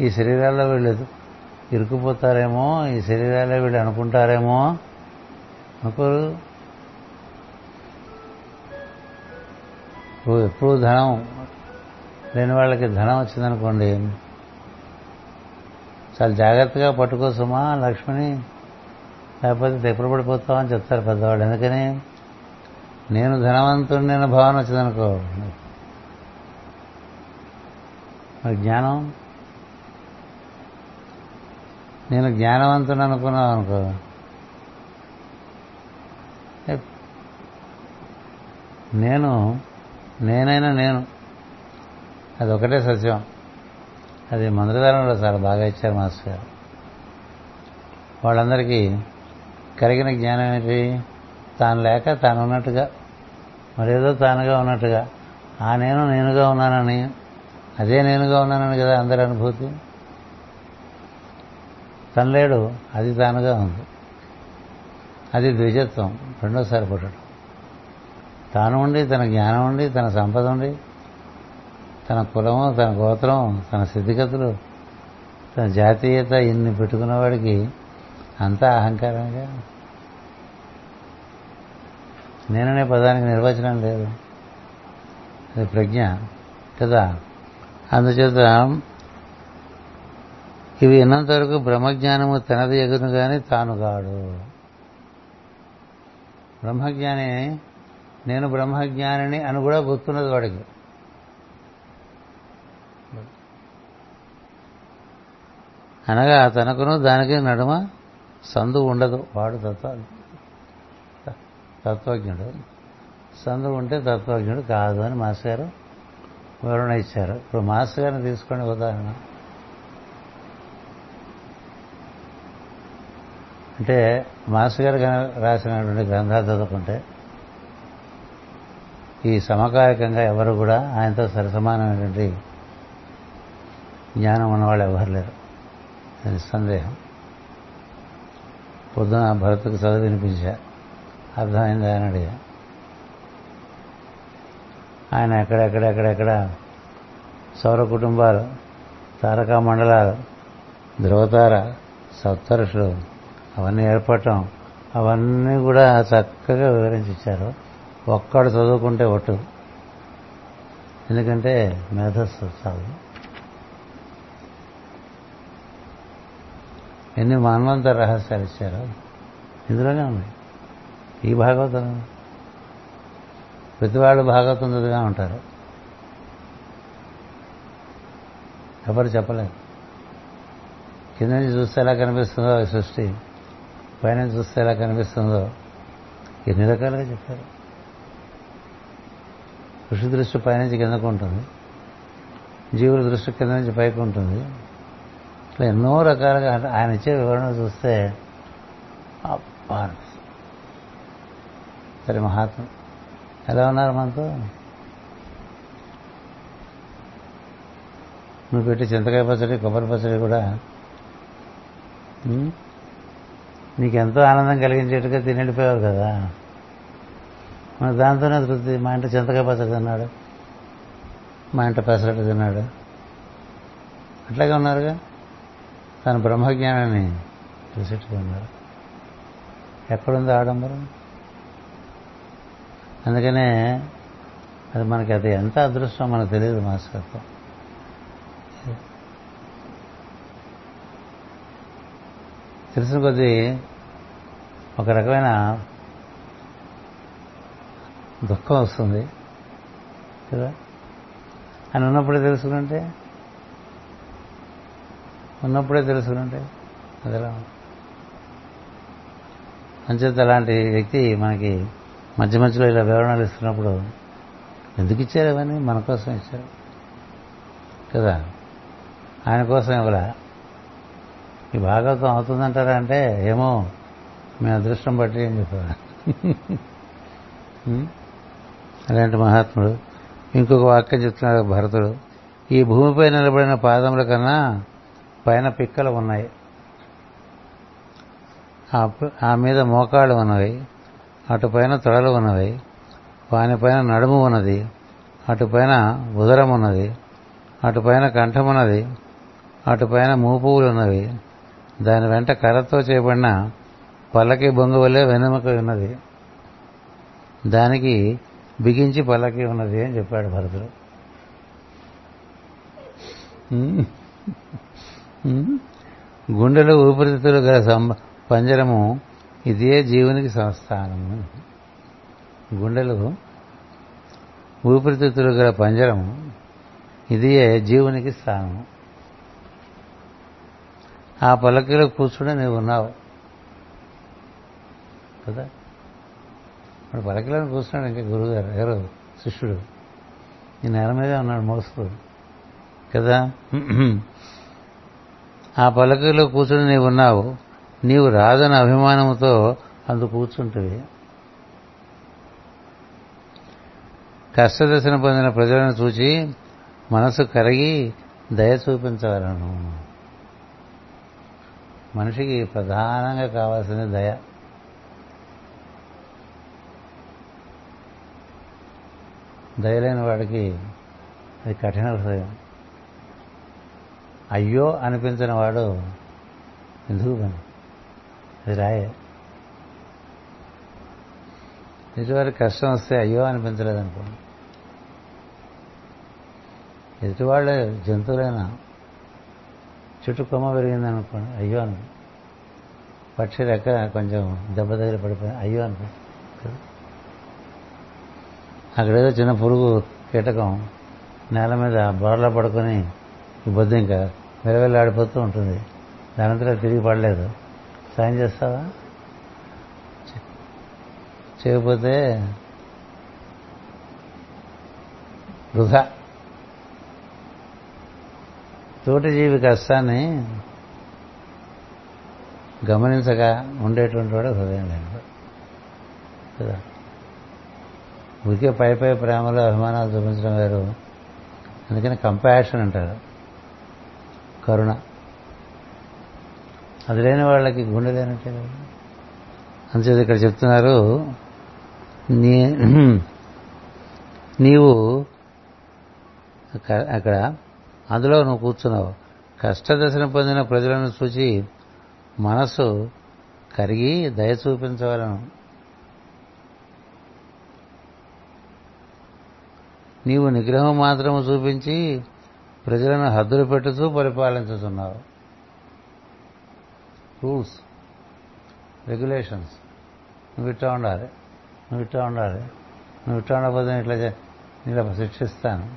ఈ శరీరాల్లో వీళ్ళు ఇరుక్కుపోతారేమో ఈ శరీరాలే వీళ్ళు అనుకుంటారేమో ఒకరు ఎప్పుడు ధనం లేని వాళ్ళకి ధనం వచ్చిందనుకోండి చాలా జాగ్రత్తగా పట్టుకోసమా లక్ష్మిని లేకపోతే ఎప్పుడు పడిపోతావు చెప్తారు పెద్దవాళ్ళు. ఎందుకని? నేను ధనవంతుడిని నేను భావన వచ్చిందనుకో. మరి జ్ఞానం? నేను జ్ఞానవంతుని అనుకున్నావు అనుకో. నేను నేనైనా నేను. అది ఒకటే సత్యం. అది మంత్రధారంలో చాలా బాగా ఇచ్చారు మాస్టర్ గారు. వాళ్ళందరికీ కలిగిన జ్ఞానం ఏంటి? తాను లేక తాను ఉన్నట్టుగా మరేదో తానుగా ఉన్నట్టుగా ఆ నేను నేనుగా ఉన్నానని అదే నేనుగా ఉన్నానని కదా అందరి అనుభూతి? తను లేడు అది తానుగా ఉంది. అది ద్విజత్వం రెండోసారి పుట్టడం. తాను ఉండి తన జ్ఞానం ఉండి తన సంపద ఉండి తన కులము తన గోత్రం తన స్థితిగతులు తన జాతీయత ఇన్ని పెట్టుకున్నవాడికి అంతా అహంకారంగా నేననే పదానికి నిర్వచనం లేదు. అది ప్రజ్ఞ కదా? అందుచేత ఇవి విన్నంత వరకు బ్రహ్మజ్ఞానము తనది ఎగును కానీ తాను కాడు. బ్రహ్మజ్ఞాని నేను బ్రహ్మజ్ఞానిని అని కూడా గుర్తున్నది వాడికి. అనగా తనకును దానికి నడుమ సందు ఉండదు. వాడు తత్వ తత్వజ్ఞుడు. సందు ఉంటే తత్వజ్ఞుడు కాదు అని మాస్టర్ గారు వివరణ ఇచ్చారు. ఇప్పుడు మాస్టర్ గారిని తీసుకోండి ఉదాహరణ. అంటే మాస్ గారు రాసినటువంటి గ్రంథాలు చదువుకుంటే ఈ సమకాలికంగా ఎవరు కూడా ఆయనతో సరసమానమైనటువంటి జ్ఞానం ఉన్నవాళ్ళు ఎవరు లేరు. నిస్సందేహం పొద్దున భరత్కు చదువు వినిపించా. అర్థమైంది ఆయన అడిగా. ఆయన ఎక్కడెక్కడెక్కడెక్కడ సౌర కుటుంబాలు తారకా మండలాలు ధ్రువతార సప్తరుషులు అవన్నీ ఏర్పడటం అవన్నీ కూడా చక్కగా వివరించి ఇచ్చారు ఒక్కడు చదువుకుంటే ఒట్టు. ఎందుకంటే మేధస్సు చదువు ఎన్ని మన్వంత రహస్యాలు ఇచ్చారు. ఇందులోనే ఉన్నాయి. ఈ భాగవతం ప్రతివాడు భాగవతం చదిగా ఉంటారు. ఎవరు చెప్పలేదు కింద నుంచి చూస్తే ఎలా కనిపిస్తుందో సృష్టి పైన చూస్తే ఎలా కనిపిస్తుందో ఎన్ని రకాలుగా చెప్పారు. ఋషి దృష్టి పైనుంచి కిందకు ఉంటుంది. జీవుల దృష్టి కింద నుంచి పైకి ఉంటుంది. ఎన్నో రకాలుగా ఆయన ఇచ్చే వివరణ చూస్తే సరే మహాత్మ ఎలా ఉన్నారు మనతో? నువ్వు పెట్టి చింతకాయ పచ్చడి కొబ్బరి పచ్చడి కూడా నీకెంతో ఆనందం కలిగించేట్టుగా తినడిపోయావు కదా. మన దాంతోనే తృప్తి. మా ఇంట చింతకాయ పచ్చడి తిన్నాడు. మా ఇంట పెసరట్టు తిన్నాడు. అట్లాగే ఉన్నారుగా? తన బ్రహ్మజ్ఞానాన్ని చూసేట్టుగా ఉన్నారు ఎక్కడుంది ఆడంబరం? అందుకనే అది మనకి అది ఎంత అదృష్టం మనకు తెలియదు మాస్టర్తో తెలిసిన కొద్దీ ఒక రకమైన దుఃఖం వస్తుంది కదా? అని ఉన్నప్పుడే తెలుసుకుంటే ఉన్నప్పుడే తెలుసుకుంటే అదిలా అంచేత అలాంటి వ్యక్తి మనకి మధ్య మధ్యలో ఇలా వివరణలు ఇస్తున్నప్పుడు ఎందుకు ఇచ్చారు ఇవన్నీ? మన కోసం ఇచ్చారు. కదా? ఆయన కోసం ఇవ్వరా ఈ భాగవతం అవుతుందంటారా అంటే ఏమో మీ అదృష్టం బట్టి ఏం చెప్పారు అలాంటి మహాత్ముడు. ఇంకొక వాక్యం చెప్తున్నాడు భరతుడు. ఈ భూమిపై నిలబడిన పాదముల కన్నా పైన పిక్కలు ఉన్నాయి. ఆ మీద మోకాళ్ళు ఉన్నవి. అటుపైన తొడలు ఉన్నవి. వానిపైన నడుము ఉన్నది. అటుపైన ఉదరం ఉన్నది. అటుపైన కంఠం ఉన్నది. అటుపైన మూపువులు ఉన్నవి. దాని వెంట కర్రతో చేయబడిన పల్లకి బొంగు వలె వెనుమక ఉన్నది. దానికి బిగించి పల్లకి ఉన్నది అని చెప్పాడు భరతుడు. గుండెలో ఊపిరితిత్తులు గల పంజరము ఇదే జీవునికి సంస్థానము గుండెలు ఊపిరితిత్తులు గల పంజరము ఇదియే జీవునికి స్థానము ఆ పలకలో కూర్చుని నువ్వు ఉన్నావు. కదా? ఇప్పుడు పలకలో కూర్చున్నాడు ఇంకా గురువుగారు ఎవరు? శిష్యుడు. ఈ నేల మీదే ఉన్నాడు మోస్తూ కదా? ఆ పలకలో కూర్చుని నీవు ఉన్నావు నీవు రాదని అభిమానంతో అందు కూర్చుంటుంది కష్టదశను పొందిన ప్రజలను చూచి మనసు కరిగి దయ చూపించగలను మనిషికి ప్రధానంగా కావాల్సింది దయ. దయలేని వాడికి అది కఠిన హృదయం. అయ్యో అనిపించిన వాడు ఎందుకు పని? అది రాయే. ఎదుటివారికి కష్టం వస్తే అయ్యో అనిపించలేదనుకోండి ఎదుటివాళ్ళే జంతువులైనా చుట్టూ కొమ్మ పెరిగిందనుకోండి అయ్యో అని. పక్షి రెక్క కొంచెం దెబ్బ దగ్గర పడిపోయింది అయ్యో అనుకో అక్కడేదో చిన్న పురుగు కీటకం నేల మీద బోర్లా పడుకొని ఈ బొద్దు ఇంకా ఆడిపోతూ ఉంటుంది. దానంతలో తిరిగి పడలేదు. సాయం చేస్తావా? చేయకపోతే వృధా. తోటి జీవి కష్టాన్ని గమనించగా ఉండేటువంటి వాడు హృదయం లేనివాడు. కదా? ఊరికే పై పై ప్రేమలో అభిమానాలు చూపించడం వేరు. అందుకని కంపాషన్ అంటారు. కరుణ. అది లేని వాళ్ళకి గుండె లేనట్టే కదా. అంచేది ఇక్కడ చెప్తున్నారు నీ నీవు అక్కడ అందులో నువ్వు కూర్చున్నావు. కష్టదశను పొందిన ప్రజలను చూచి మనసు కరిగి దయ చూపించవలను. నీవు నిగ్రహం మాత్రము చూపించి ప్రజలను హద్దులు పెట్టుతూ పరిపాలించుతున్నారు. రూల్స్ రెగ్యులేషన్స్ నువ్వు ఇట్టా ఉండాలి. నువ్వు ఇట్టా ఉండాలి. నువ్వు ఇట్టా ఉండకపోతే ఇట్లా ఇట్లా శిక్షిస్తాను.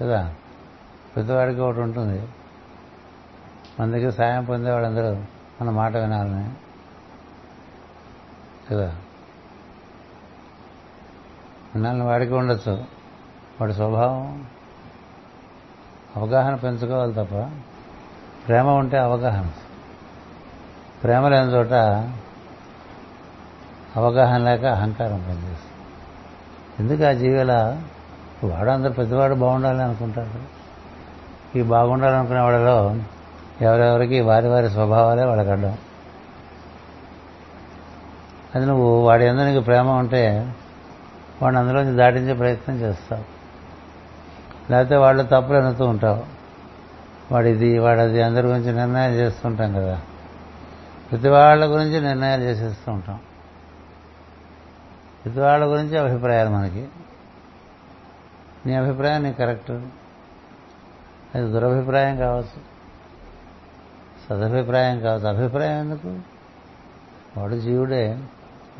కదా? పెద్దవాడికి ఒకటి ఉంటుంది. మన దగ్గర సాయం పొందే మన మాట వినాలని. కదా? వినాలని వాడికి ఉండొచ్చు. వాడి స్వభావం అవగాహన పెంచుకోవాలి తప్ప ప్రేమ ఉంటే అవగాహన. ప్రేమ లేని చోట అవగాహన లేక అహంకారం పనిచేస్తుంది. ఎందుకు ఆ జీవిల? వాడు అందరు ప్రతివాడు బాగుండాలని అనుకుంటారు ఈ బాగుండాలనుకునే వాళ్ళలో ఎవరెవరికి వారి వారి స్వభావాలే వాళ్ళకి అడ్డం. అది నువ్వు వాడి అందరికి ప్రేమ ఉంటే వాడిని అందులోంచి దాటించే ప్రయత్నం చేస్తావు. లేకపోతే వాళ్ళు తప్పులు అనుతూ ఉంటావు వాడిది అది అందరి గురించి నిర్ణయాలు చేస్తుంటాం కదా. ప్రతి వాళ్ళ గురించి నిర్ణయాలు చేసేస్తూ ఉంటాం. ప్రతి వాళ్ళ గురించి అభిప్రాయాలు మనకి. నీ అభిప్రాయం నీ కరెక్ట్. అది దురభిప్రాయం కావచ్చు. సదభిప్రాయం కావచ్చు. అభిప్రాయం ఎందుకు? వాడు జీవుడే.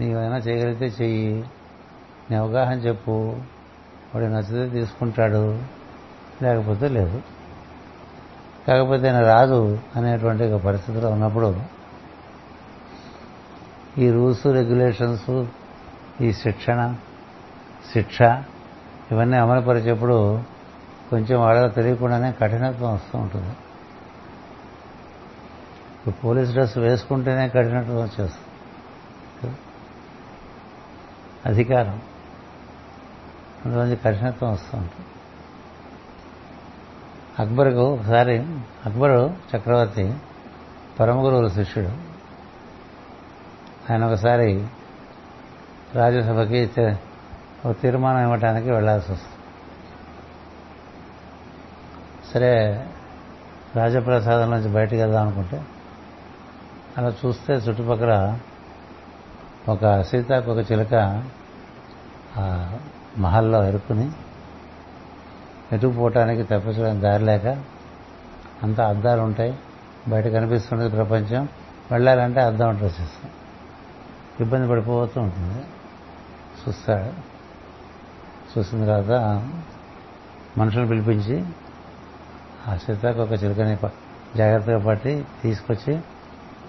నీవైనా చేయగలిగితే చెయ్యి. నీ అవగాహన చెప్పు. వాడు నచ్చితే తీసుకుంటాడు. లేకపోతే లేదు. కాకపోతే ఆయన రాదు అనేటువంటి ఒక పరిస్థితిలో ఉన్నప్పుడు ఈ రూల్స్ రెగ్యులేషన్స్ ఈ శిక్షణ శిక్ష ఇవన్నీ అమలుపరిచేప్పుడు కొంచెం వాళ్ళకి తెలియకుండానే కఠినత్వం వస్తూ ఉంటుంది. ఇప్పుడు పోలీస్ డ్రెస్ వేసుకుంటేనే కఠినత్వం వచ్చేస్తుంది. అధికారం. అందులోంచి కఠినత్వం వస్తూ ఉంటుంది అక్బర్కు ఒకసారి అక్బరు చక్రవర్తి పరమగురువుల శిష్యుడు. ఆయన ఒకసారి రాజ్యసభకి ఒక తీర్మానం ఇవ్వటానికి వెళ్ళాల్సి వస్తుంది. సరే రాజప్రసాదం నుంచి బయటకు వెళ్దాం అనుకుంటే అలా చూస్తే చుట్టుపక్కల ఒక సీతాకొక చిలుక మహల్లో ఎరుకుని ఎటుకు పోవటానికి తప్పించడానికి దారి లేక అంత అద్దాలు ఉంటాయి. బయట కనిపిస్తుండేది ప్రపంచం. వెళ్ళాలంటే అద్దం డ్రెస్ ఇస్తాం. ఇబ్బంది పడిపోతూ ఉంటుంది. చూస్తాడు. చూసిన తర్వాత మనుషులు పిలిపించి ఆ సీతాకు ఒక చిలుకని జాగ్రత్తగా పట్టి తీసుకొచ్చి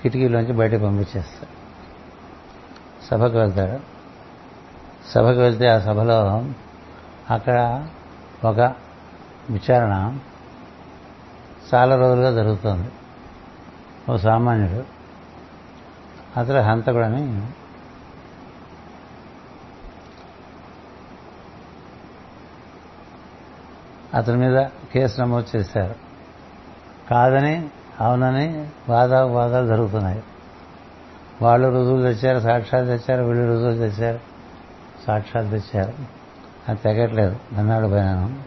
కిటికీలోంచి బయటకు పంపించేస్తాడు. సభకు వెళ్తాడు. సభకు వెళ్తే ఆ సభలో అక్కడ ఒక విచారణ చాలా రోజులుగా జరుగుతుంది. ఓ సామాన్యుడు అతడు హంతకుడని అతని మీద కేసు నమోదు చేశారు. కాదని అవునని వాదాలు జరుగుతున్నాయి. వాళ్ళు రుజువులు తెచ్చారు సాక్ష్యాలు తెచ్చారు వీళ్ళు రుజువులు తెచ్చారు. సాక్ష్యాలు అది తెగట్లేదు. అన్నాడు పోయినాను.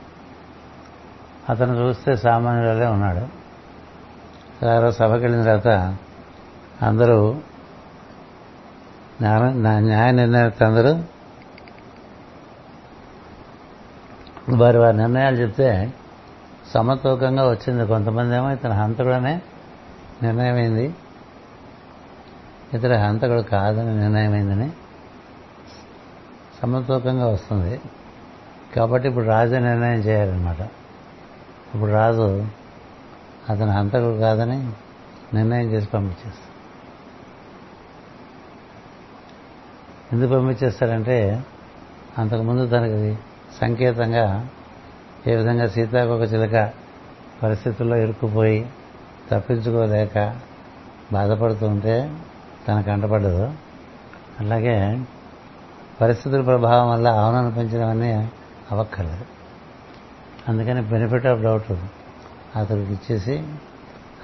అతను చూస్తే సామాన్యులే ఉన్నాడు. ఎవరో సభకి వెళ్ళిన తర్వాత అందరూ న్యాయ నిర్ణయత అందరూ వారి వారి నిర్ణయాలు చెప్తే సమతూకంగా వచ్చింది. కొంతమంది ఏమో ఇతను హంతకుడనే నిర్ణయమైంది. ఇతర హంతకుడు కాదని నిర్ణయమైందని సమతూకంగా వస్తుంది. కాబట్టి ఇప్పుడు రాజు నిర్ణయం చేయాలన్నమాట. ఇప్పుడు రాజు అతను హంతకుడు కాదని నిర్ణయం చేసి పంపించేస్తాడు. ఎందుకు పంపించేస్తాడంటే అంతకుముందు తనకి సంకేతంగా ఏ విధంగా సీతాకొక చిలక పరిస్థితుల్లో ఇరుక్కుపోయి తప్పించుకోలేక బాధపడుతూ ఉంటే తన కంటపడదు అలాగే పరిస్థితుల ప్రభావం వల్ల అవునను పెంచడం అవక్కర్లేదు. అందుకని బెనిఫిట్ ఆఫ్ డౌట్ అతడికి ఇచ్చేసి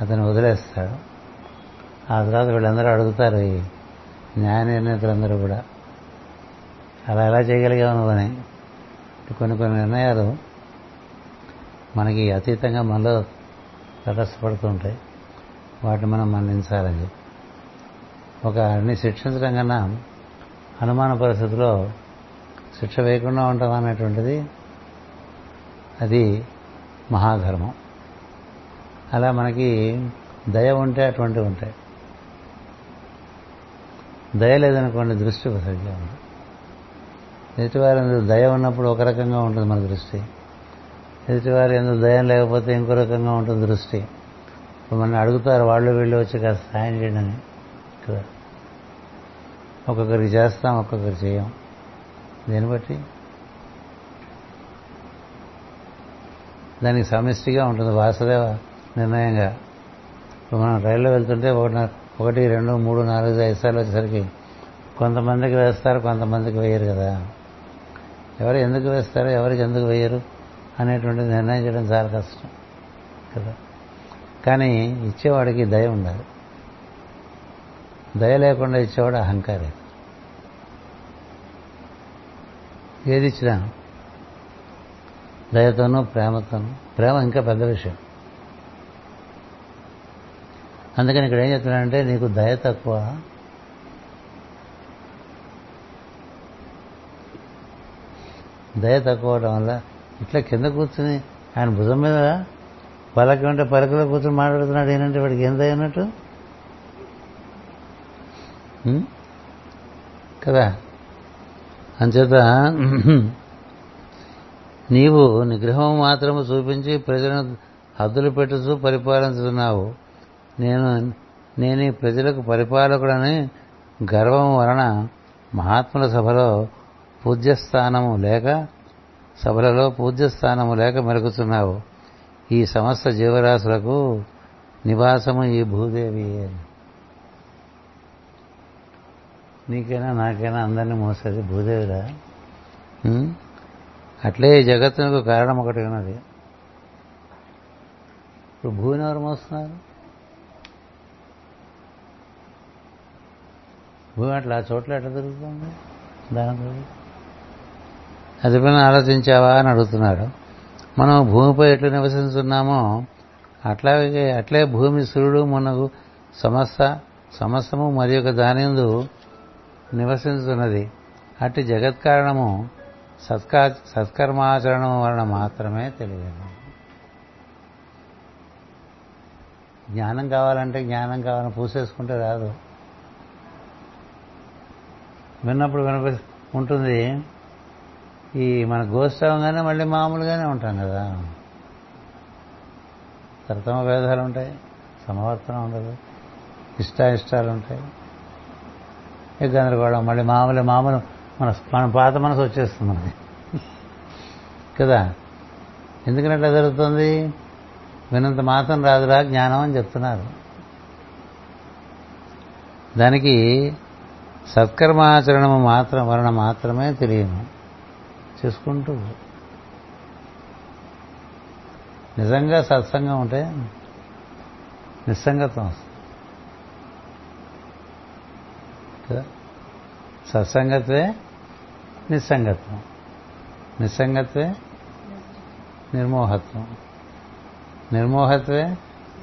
అతను వదిలేస్తాడు. ఆ తర్వాత వీళ్ళందరూ అడుగుతారు ఈ న్యాయ నిర్ణేతలందరూ కూడా. అలా ఎలా చేయగలిగావు నువ్వని కొన్ని కొన్ని నిర్ణయాలు మనకి అతీతంగా మనలో తటస్థపడుతుంటాయి. వాటిని మనం మన్నించాలని చెప్పి. ఒక అన్ని శిక్షించడం కన్నా అనుమాన పరిస్థితిలో శిక్ష వేయకుండా ఉంటాం అనేటువంటిది అది మహాధర్మం. అలా మనకి దయ ఉంటే అటువంటివి ఉంటాయి. దయ లేదనుకోండి దృష్టి సరిగ్గా ఉంది ఎదుటివారి ఎందుకు దయ ఉన్నప్పుడు ఒక రకంగా ఉంటుంది మన దృష్టి. ఎదుటివారి ఎందుకు దయం లేకపోతే ఇంకో రకంగా ఉంటుంది దృష్టి. ఇప్పుడు మన అడుగుతారు వాళ్ళు వీళ్ళు వచ్చి కాస్త సాయం చేయండి అని. కదా? ఒక్కొక్కరికి చేస్తాం ఒక్కొక్కరు చేయం. దేన్ని బట్టి దానికి సమిష్టిగా ఉంటుంది వాసుదేవ నిర్ణయంగా. ఇప్పుడు మనం రైల్లో వెళ్తుంటే ఒకటి ఒకటి రెండు మూడు నాలుగు ఐదు సార్లు వచ్చేసరికి కొంతమందికి వేస్తారు కొంతమందికి వేయరు కదా. ఎవరు ఎందుకు వేస్తారు ఎవరికి ఎందుకు వేయరు అనేటువంటి నిర్ణయం చేయడం చాలా కష్టం కదా. కానీ ఇచ్చేవాడికి దయ ఉండాలి. దయ లేకుండా ఇచ్చేవాడు అహంకారే. ఏది ఇచ్చినా దయతోనూ ప్రేమతోనూ ప్రేమ ఇంకా పెద్ద విషయం. అందుకని ఇక్కడ ఏం చెప్తున్నానంటే నీకు దయ తక్కువ. దయ తక్కువ అవడం వల్ల ఇట్లా కింద కూర్చుని ఆయన భుజం మీద పలక ఉంటే పలకలో కూర్చొని మాట్లాడుతున్నాడు ఏంటంటే వాడికి ఏం దయ అన్నట్టు కదా? అంచేత నీవు నిగ్రహం మాత్రము చూపించి ప్రజలను హద్దులు పెట్టుతూ పరిపాలించుతున్నావు. నేను నేను ఈ ప్రజలకు పరిపాలకుడని గర్వం వలన మహాత్ముల సభలో పూజ్యస్థానము లేక సభలలో పూజ్యస్థానము లేక మెరుగుతున్నావు ఈ సమస్త జీవరాశులకు నివాసము ఈ భూదేవి. నీకైనా నాకైనా అందరినీ మోసేది భూదేవిరా? అట్లే ఈ జగత్తునకు కారణం ఒకటి ఉన్నది. ఇప్పుడు భూమిని ఎవరు మోస్తున్నారు? భూమి అట్లా ఆ చోట్ల ఎట్లా దొరుకుతుంది దాని అది పైన ఆలోచించావా అని అడుగుతున్నాడు. మనం భూమిపై ఎట్లా నివసిస్తున్నామో అట్లాగే అట్లే భూమి సూర్యుడు మనకు సమస్త సమస్తము మరి యొక్క దానిందు నివసించున్నది అట్టి జగత్ కారణము సత్కా సత్కర్మాచరణం వలన మాత్రమే తెలియదు. జ్ఞానం కావాలంటే జ్ఞానం కావాలని పూసేసుకుంటే రాదు. విన్నప్పుడు వినిపి ఉంటుంది. ఈ మన గోష్ఠవంగానే మళ్ళీ మామూలుగానే ఉంటాం కదా. తరతమ భేదాలు ఉంటాయి సమవర్తనం ఉండదు ఇష్టాయిష్టాలు ఉంటాయి. గందరగోళం మళ్ళీ మామూలు మామూలు మన మన పాత మనసు వచ్చేస్తుంది మనకి కదా? ఎందుకని అట్లా జరుగుతుంది? వినంత మాత్రం రాదురా జ్ఞానం అని చెప్తున్నారు. దానికి సత్కర్మాచరణము మాత్రం వలన మాత్రమే తెలియను చేసుకుంటూ. నిజంగా సత్సంగం ఉంటే నిస్సంగత్వం వస్తుంది కదా సత్సంగత్వే? నిస్సంగత్వం. నిస్సంగత్వే? నిర్మోహత్వం. నిర్మోహత్వే?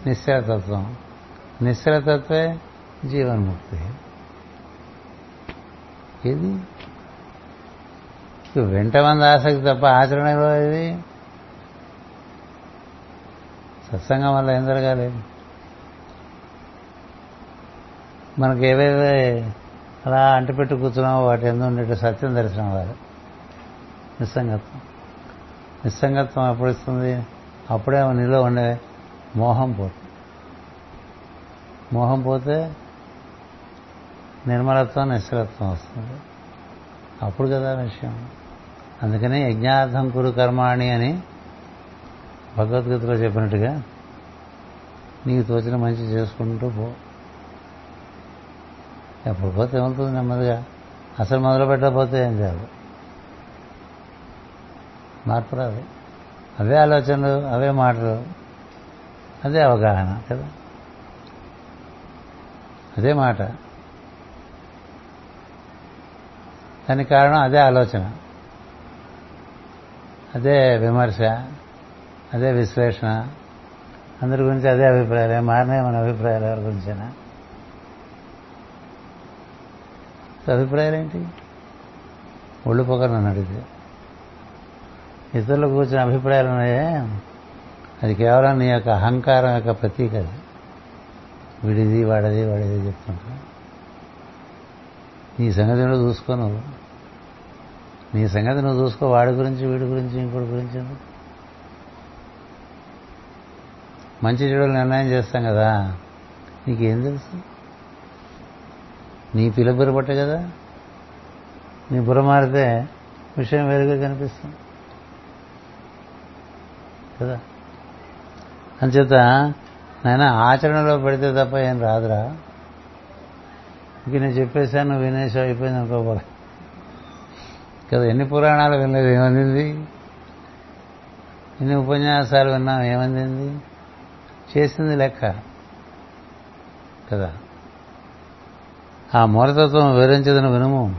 నిశ్చలతత్వం. నిశ్చలతత్వే? జీవన్ముక్తి. ఇది వెంట మంది ఆసక్తి తప్ప ఆచరణ ఇది సత్సంగం వల్ల ఏం జరగాలి? మనకి ఏవేవే అలా అంటిపెట్టు కూర్చున్నాం వాటి ఎందు ఉండేట సత్యం దర్శనం వారు. నిస్సంగత్వం. నిస్సంగత్వం ఎప్పుడు ఇస్తుంది అప్పుడే నీలో ఉండే మోహం పోతుంది. మోహం పోతే నిర్మలత్వం నిశ్చలత్వం వస్తుంది. అప్పుడు కదా విషయం. అందుకనే యజ్ఞార్థం కురు కర్మాణి అని భగవద్గీతలో చెప్పినట్టుగా నీకు తోచిన మంచి చేసుకుంటూ పో. ఎప్పుడు పోతే ఏమవుతుంది నెమ్మదిగా? అసలు మొదలు పెట్టకపోతే ఏం కాదు మార్పు రాదు అవే ఆలోచనలు అవే మాటలు అదే అవగాహన కదా? అదే మాట. దానికి కారణం అదే ఆలోచన. అదే విమర్శ అదే విశ్లేషణ. అందరి గురించి అదే అభిప్రాయాలు మారినాయి మన అభిప్రాయాలు ఎవరి గురించైనా. అభిప్రాయాలు ఏంటి? ఒళ్ళు పొగరని అడిగితే. ఇతరులు కూర్చున్న అభిప్రాయాలు ఉన్నాయే? అది కేవలం నీ యొక్క అహంకారం యొక్క ప్రతీక అది. విడిది వాడది వాడిది చెప్తుంటా. నీ సంగతి నువ్వు చూసుకో నువ్వు. నీ సంగతి నువ్వు చూసుకో వాడి గురించి వీడి గురించి ఇంకోటి గురించి మంచి చెడులు నిర్ణయం చేస్తాం కదా. నీకేం తెలుసు? నీ పిలుపురు పట్టే కదా? నీ బుర్ర మారితే విషయం వేరుగా కనిపిస్తుంది. కదా? అంచేత నాయన ఆచరణలో పెడితే తప్ప ఏం రాదురా. ఇంక నేను చెప్పేశాను నువ్వు వినేసి అయిపోయింది అనుకోబోరా కదా ఎన్ని పురాణాలు వినలేదు ఏమందింది? ఎన్ని ఉపన్యాసాలు విన్నాం ఏమందింది? చేసింది లెక్క. కదా? ఆ మూలతత్వం వివరించదని వినుము.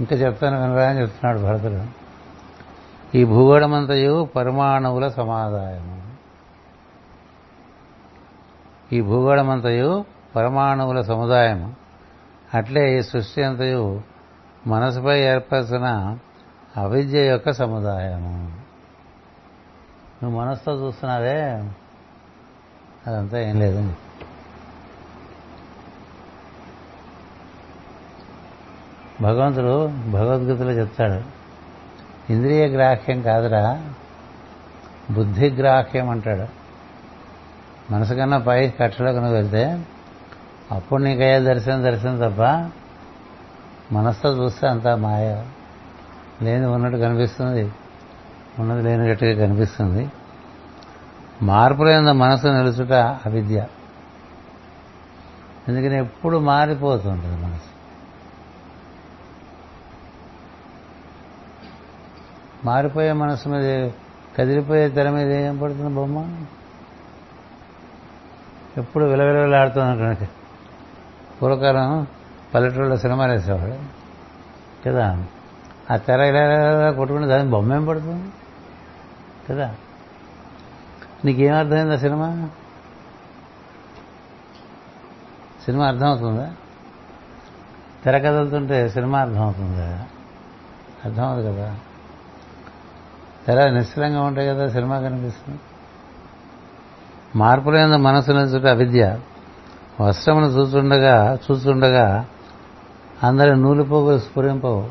ఇంకా చెప్తాను వినరా అని చెప్తున్నాడు భరతుడు. ఈ భూగోళమంతయు పరమాణువుల సమాదాయము ఈ భూగోళమంతయు పరమాణువుల సముదాయము. అట్లే ఈ సృష్టి అంతయు మనసుపై ఏర్పరిచిన అవిద్య యొక్క సముదాయము. నువ్వు మనసుతో చూస్తున్నావే? అదంతా ఏం లేదు. భగవంతుడు భగవద్గీతలో చెప్తాడు ఇంద్రియ గ్రాహ్యం కాదురా బుద్ధి గ్రాహ్యం అంటాడు. మనసు కన్నా పై కట్టలోకి నువ్వు వెళ్తే అప్పుడు నీకయ్యే దర్శనం దర్శనం తప్ప మనసుతో చూస్తే అంతా మాయ. లేని ఉన్నట్టు కనిపిస్తుంది ఉన్నది లేనిగట్టుగా కనిపిస్తుంది. మార్పులైన మనసు నిలుచుట అవిద్య. ఎందుకని ఎప్పుడు మారిపోతుంటుంది మనసు? మారిపోయే మనసు మీద కదిలిపోయే తెర మీద ఏం పడుతుంది బొమ్మ? ఎప్పుడు విలవిలవిలాడుతుంది కనుక పూర్వకాలం పల్లెటూళ్ళ సినిమాలు వేసేవాడు. కదా? ఆ తెర ఇలా కొట్టుకుంటే దాని బొమ్మ ఏం పడుతుంది? కదా? నీకేం అర్థమైంది ఆ సినిమా? సినిమా అర్థమవుతుందా? తెర కదులుతుంటే సినిమా అర్థమవుతుందా? అర్థమవుతుంది కదా? తెర నిశ్చలంగా ఉంటాయి కదా సినిమా కనిపిస్తుంది. మార్పులైన మనసు నుంచుట అవిద్య. వస్త్రమును చూస్తుండగా చూస్తుండగా అందరి నూలుపోగులు స్ఫురింపవు.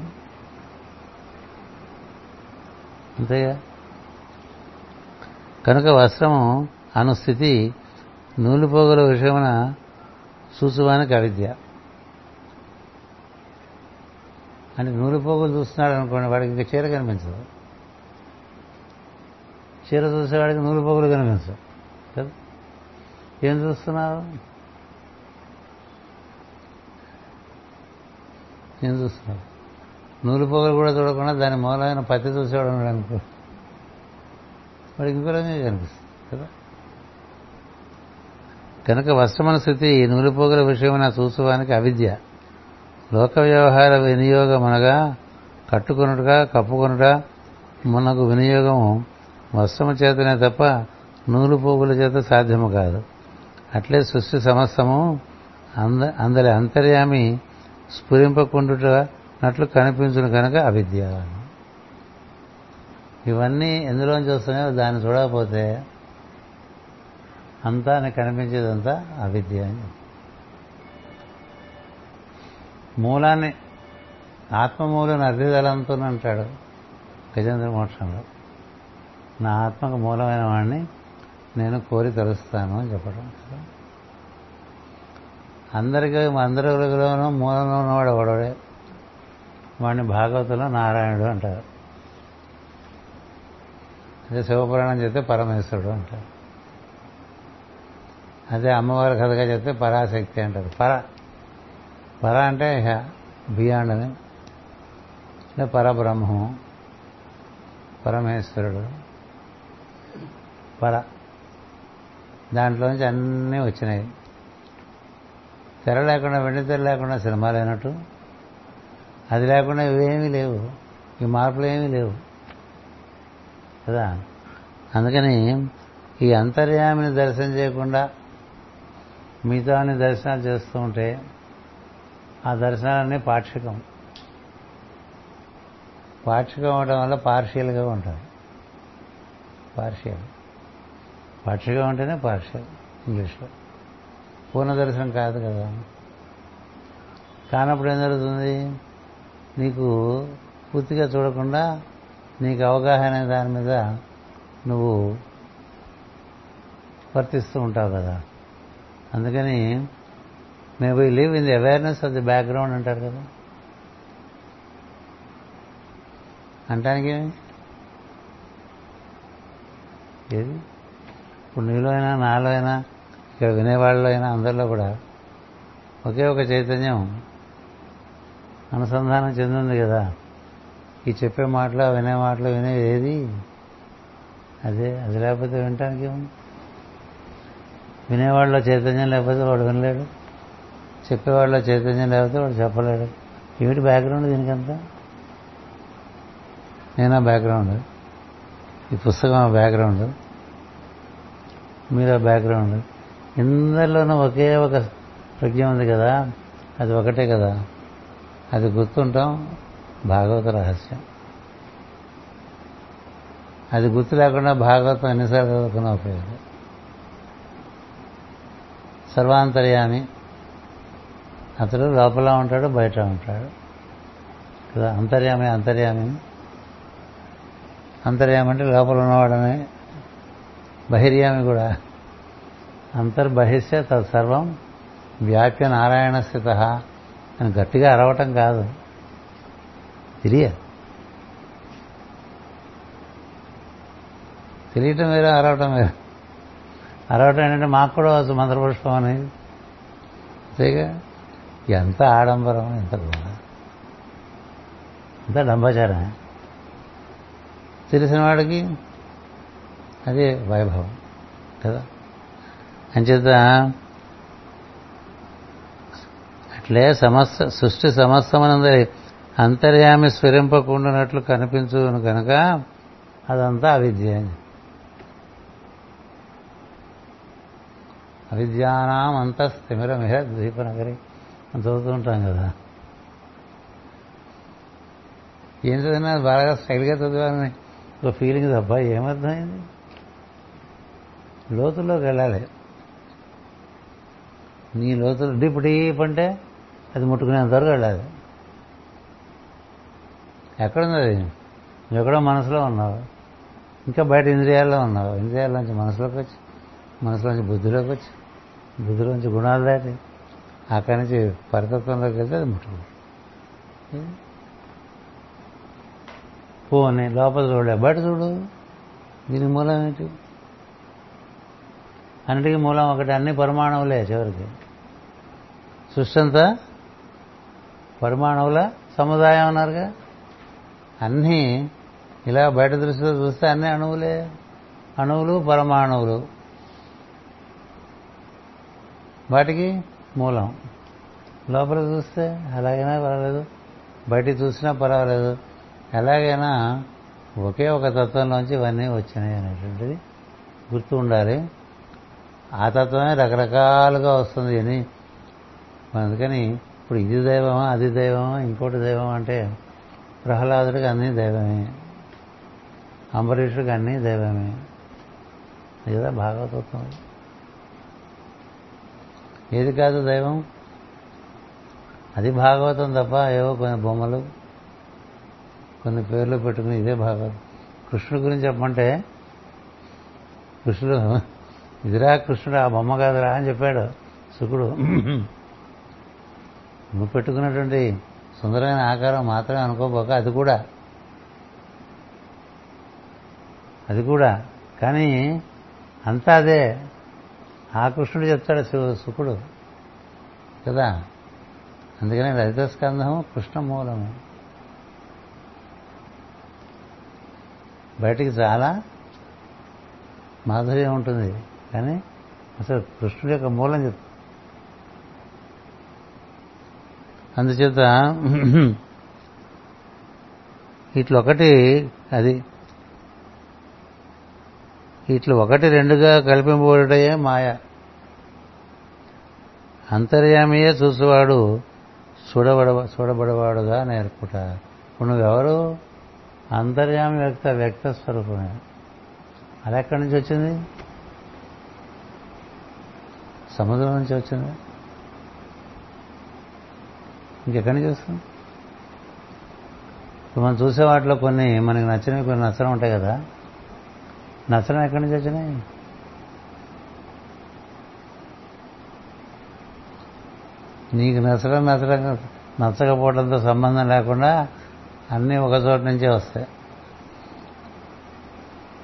అంతేగా? కనుక వస్త్రము అను స్థితి నూలుపోగుల విషయమున చూసువానికి అవిద్య. అంటే నూలుపోగులు చూస్తున్నాడు అనుకోండి వాడికి ఇంకా చీర కనిపించదు. చీర చూసేవాడికి నూలుపోగులు కనిపించవు. కదా? ఏం చూస్తున్నారు? ఏం చూస్తున్నారు? నూలుపోగలు కూడా చూడకుండా దాని మూలమైన పత్తి చూసేవాడు ఉన్నాడు అనుకో. వాడికి ఇంకో కనిపిస్తుంది. కదా? కనుక వస్త్రమన స్థితి నూలుపోగల విషయమైన చూసుకోవడానికి అవిద్య. లోక వ్యవహార వినియోగం అనగా కట్టుకొనుటగా కప్పుకున్నట మనకు వినియోగం వస్త్రము చేతనే తప్ప నూలు పోగుల చేత సాధ్యము కాదు. అట్లే సృష్టి సమస్తము అంద అందరి అంతర్యామి స్ఫురింపకుండుటట్లు కనిపించును కనుక అవిద్య. ఇవన్నీ ఎందులోంచి వస్తున్నాయో దాన్ని చూడకపోతే అంతా కనిపించేదంతా అవిద్య అని మూలాన్ని ఆత్మమూలను అర్ధిదలంతో అంటాడు గజేంద్ర మోక్షంలో. నా ఆత్మకు మూలమైన వాడిని నేను కోరి తలుస్తాను అని చెప్పడం. అందరికీ అందరిలోనూ మూలంలో ఉన్నవాడు ఒకడే వాడిని భాగవతంలో నారాయణుడు అంటారు. అదే శివపురాణం చెప్తే పరమేశ్వరుడు అంటారు. అదే అమ్మవారి కథగా చెప్తే పరాశక్తి అంటారు. పర పర అంటే బియాండ్ అని. పరబ్రహ్మం పరమేశ్వరుడు. పర దాంట్లోంచి అన్నీ వచ్చినాయి. తెర లేకుండా వెండి తెర లేకుండా సినిమా లేనట్టు అది లేకుండా ఇవేమీ లేవు. ఈ మార్పులు ఏమీ లేవు. కదా? అందుకని ఈ అంతర్యామిని దర్శనం చేయకుండా మిగతా దర్శనాలు చేస్తూ ఉంటే ఆ దర్శనాలన్నీ పాక్షికం. పాక్షికం అవడం వల్ల పార్షియల్గా ఉంటారు పార్షియల్ పాక్షికం ఉంటేనే పార్షియల్ ఇంగ్లీష్లో. పూర్ణ దర్శనం కాదు కదా. కానప్పుడు ఏం జరుగుతుంది? నీకు పూర్తిగా చూడకుండా నీకు అవగాహన దాని మీద నువ్వు వర్తిస్తూ ఉంటావు కదా. అందుకని may we live in the awareness of the background అంటారు కదా. అంటానికి ఏది? ఇప్పుడు నీలో అయినా నాలో అయినా ఇక్కడ వినేవాళ్ళలో అయినా అందరిలో కూడా ఒకే ఒక చైతన్యం అనుసంధానం చెందింది కదా. ఈ చెప్పే మాటలు వినే మాటలు వినే ఏది? అదే అది లేకపోతే వినటానికి ఏముంది? వినేవాళ్ళలో చైతన్యం లేకపోతే వాడు వినలేడు. చెప్పేవాళ్ళలో చైతన్యం లేకపోతే వాడు చెప్పలేడు. ఏమిటి బ్యాక్గ్రౌండ్ దీనికంతా? నేనా బ్యాక్గ్రౌండ్ ఈ పుస్తకం ఆ బ్యాక్గ్రౌండ్ మీరు ఆ బ్యాక్గ్రౌండ్ ఇందరిలోనూ ఒకే ఒక ప్రజ్ఞ ఉంది కదా. అది ఒకటే కదా. అది గుర్తుంటాం. భాగవత రహస్యం. అది గుర్తు లేకుండా భాగవతం ఎన్నిసార్లు చదువుకున్న ఉపయోగం సర్వాంతర్యామి. అతడు లోపల ఉంటాడు బయట ఉంటాడు. కదా అంతర్యామి అంతర్యామి. అంతర్యామి అంటే లోపల ఉన్నవాడనే బహిర్యామి కూడా. అంతర్బహిష్య తత్సర్వం వ్యాప్య నారాయణ స్థిత అని గట్టిగా అరవటం కాదు. తెలియదు. తెలియటం వేరే అరవటం వేరు. అరవటం ఏంటంటే మాకు కూడా వచ్చు మంత్రపుష్పం అనేది అంతేగా? ఎంత ఆడంబరం ఎంత ఎంత డంబాచారం తెలిసిన వాడికి అదే వైభవం కదా? అంచేత అట్లే సమస్త సృష్టి సమస్తమనందరి అంతర్యామి స్ఫురింపకుండానట్లు కనిపించును కనుక అదంతా అవిద్య అవిద్యానాం అంత స్థిమిరమిహ ద్వీపనగరి అని చదువుతూ ఉంటాం కదా. ఏం చదివినా బాగా స్టైల్గా చదివాలని ఒక ఫీలింగ్ తప్ప ఏమర్థమైంది? లోతుల్లోకి వెళ్ళాలి. నీ లోతులు డీప్ డీప్ అంటే అది ముట్టుకునేంతవరకు వెళ్ళాలి. ఎక్కడుంది అది? ఎక్కడో మనసులో ఉన్నావు. ఇంకా బయట ఇంద్రియాల్లో ఉన్నావు. ఇంద్రియాల్లోంచి మనసులోకి వచ్చి మనసులోంచి బుద్ధిలోకి వచ్చి బుద్ధిలోంచి గుణాలు దాటి అక్కడి నుంచి పరితత్వంలోకి వెళ్తే అది ముట్టుకో పోనీ లోపల చూడలే బయట చూడు దీనికి మూలం ఏంటి? అన్నిటికీ మూలం ఒకటి అన్ని పరమాణువులే చివరికి. సృష్టి అంతా పరమాణువుల సముదాయం అన్నారుగా. అన్నీ ఇలా బయట దృష్టిలో చూస్తే అన్ని అణువులే. అణువులు పరమాణువులు. వాటికి మూలం. లోపల చూస్తే ఎలాగైనా పర్వాలేదు. బయట చూసినా పర్వాలేదు. ఎలాగైనా ఒకే ఒక తత్వంలోంచి ఇవన్నీ వచ్చినాయి అనేటువంటిది గుర్తు ఉండాలి ఆ తత్వమే రకరకాలుగా వస్తుంది అని. అందుకని ఇప్పుడు ఇది దైవమా అది దైవమా ఇంకోటి దైవం అంటే ప్రహ్లాదుడికి అన్నీ దైవమే. అంబరీషుడికి అన్నీ దైవమే. లేదా భాగవతత్వం ఏది కాదు దైవం? అది భాగవతం తప్ప ఏవో కొన్ని బొమ్మలు కొన్ని పేర్లు పెట్టుకుని ఇదే భాగవతం. కృష్ణుడి గురించి చెప్పమంటే కృష్ణుడు ఇదిరా కృష్ణుడు ఆ బొమ్మ కాదురా అని చెప్పాడు. శుకుడు నువ్వు పెట్టుకున్నటువంటి సుందరమైన ఆకారం మాత్రమే అనుకోబోక అది కూడా. అది కూడా. కానీ అంతా అదే. ఆ కృష్ణుడు చెప్తాడు శుకుడు. కదా? అందుకని లలిత స్కంధము కృష్ణ మూలము. బయటికి చాలా మాధుర్యం ఉంటుంది. కానీ అసలు కృష్ణుడి యొక్క మూలం చెప్తుంది అందుచేత ఇట్లా ఒకటి అది ఇట్లు ఒకటి రెండుగా కల్పింపబడుటయే మాయ. అంతర్యామియే చూసేవాడు చూడబడ చూడబడవాడుగా నేర్పుట. ఇప్పుడు నువ్వెవరు? అంతర్యామి వ్యక్త వ్యక్త స్వరూపమే. అది ఎక్కడి నుంచి వచ్చింది? సముద్రం నుంచి వచ్చింది. ఇంకెక్కడి నుంచి వస్తుంది? ఇప్పుడు మనం చూసే వాటిలో కొన్ని మనకి నచ్చినవి కొన్ని నచ్చడం ఉంటాయి కదా. నచ్చడం ఎక్కడి నుంచి వచ్చినాయి? నీకు నచ్చడం నచ్చడం నచ్చకపోవడంతో సంబంధం లేకుండా అన్నీ ఒక చోట నుంచే వస్తాయి.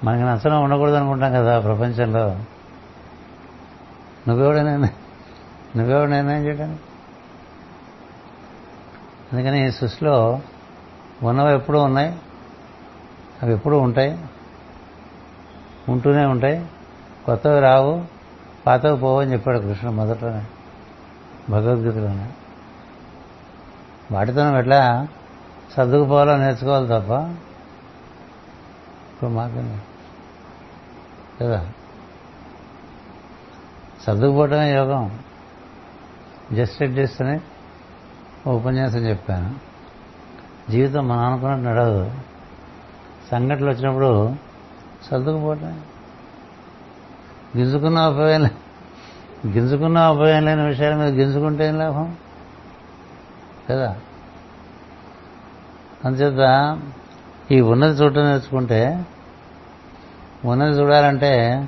మనకి నచ్చడం ఉండకూడదు అనుకుంటాం కదా ప్రపంచంలో. నువ్వెవడైనా నువ్వెవడు నిర్ణయం చేయడానికి? అందుకని ఈ సృష్టిలో ఉన్నవి ఎప్పుడూ ఉన్నాయి? అవి ఎప్పుడూ ఉంటాయి? ఉంటూనే ఉంటాయి. కొత్తవి రావు పాతవి పోవని చెప్పాడు కృష్ణుడు మొదట్లోనే. భగవద్గీతలోనే. వాటితో ఎట్లా సర్దుకుపోవాలో నేర్చుకోవాలి తప్ప. ఇప్పుడు మాకు కదా? సర్దుకుపోవటమే యోగం. జస్ట్ అడ్జస్ట్ అని ఉపన్యాసం చెప్పాను. జీవితం మనం అనుకున్నట్టు నడవదు. సంఘటనలు వచ్చినప్పుడు సర్దుకుపోవటమే. గింజుకున్న ఉపయోగం గింజుకున్న ఉపయోగం లేని విషయాల మీద గింజుకుంటే ఏం లాభం? కదా? అందుచేత ఈ ఉన్నది చూడటం నేర్చుకుంటే ఉన్నది చూడాలంటే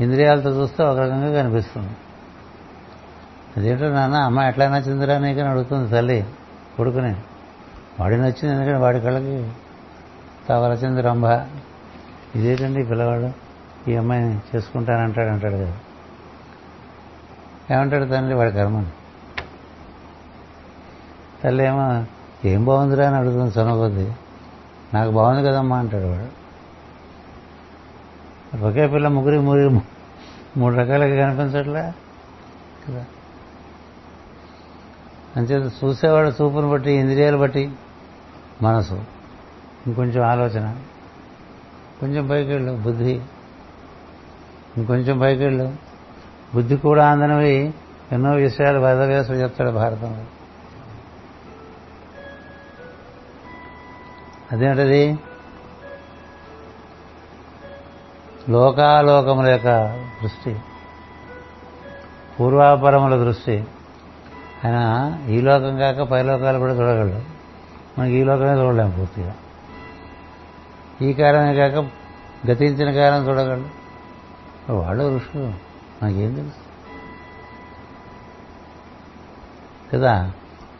ఇంద్రియాలతో చూస్తే ఒక రకంగా కనిపిస్తుంది. అదేంటో నాన్న అమ్మ ఎట్లా నచ్చిందిరా నీకని అడుగుతుంది తల్లి కొడుకుని. వాడి నచ్చింది ఎందుకంటే వాడి కళ్ళకి తవల రంభ ఇదేంటండి పిల్లవాడు? ఈ అమ్మాయిని చేసుకుంటానంటాడు అంటాడు కదా. ఏమంటాడు తండ్రి వాడి కర్మని తల్లి ఏమో ఏం బాగుందిరా అని అడుగుతుంది సొనకొద్ది నాకు బాగుంది కదమ్మా అంటాడు వాడు. ఒకే పిల్ల ముగ్గురి ముగ్గురి మూడు రకాలుగా కనిపించట్లే? కదా. అంచేత చూసేవాడు చూపును బట్టి ఇంద్రియాలు బట్టి మనసు. ఇంకొంచెం ఆలోచన. కొంచెం పైకి వెళ్ళు బుద్ధి. ఇంకొంచెం పైకి వెళ్ళు. బుద్ధి కూడా అందనవి ఎన్నో విషయాలు వేదవ్యాసుడు చెప్తాడు భారతంలో. అదేంటది? లోకాలోకముల యొక్క దృష్టి పూర్వాపరముల దృష్టి. ఆయన ఈ లోకం కాక పైలోకాలు కూడా చూడగలడు మనకి ఈ లోకమే చూడలేము పూర్తిగా. ఈ కాలమే కాక గతించిన కాలం చూడగలడు వాడు ఋషులు నాకేం తెలుసు? కదా?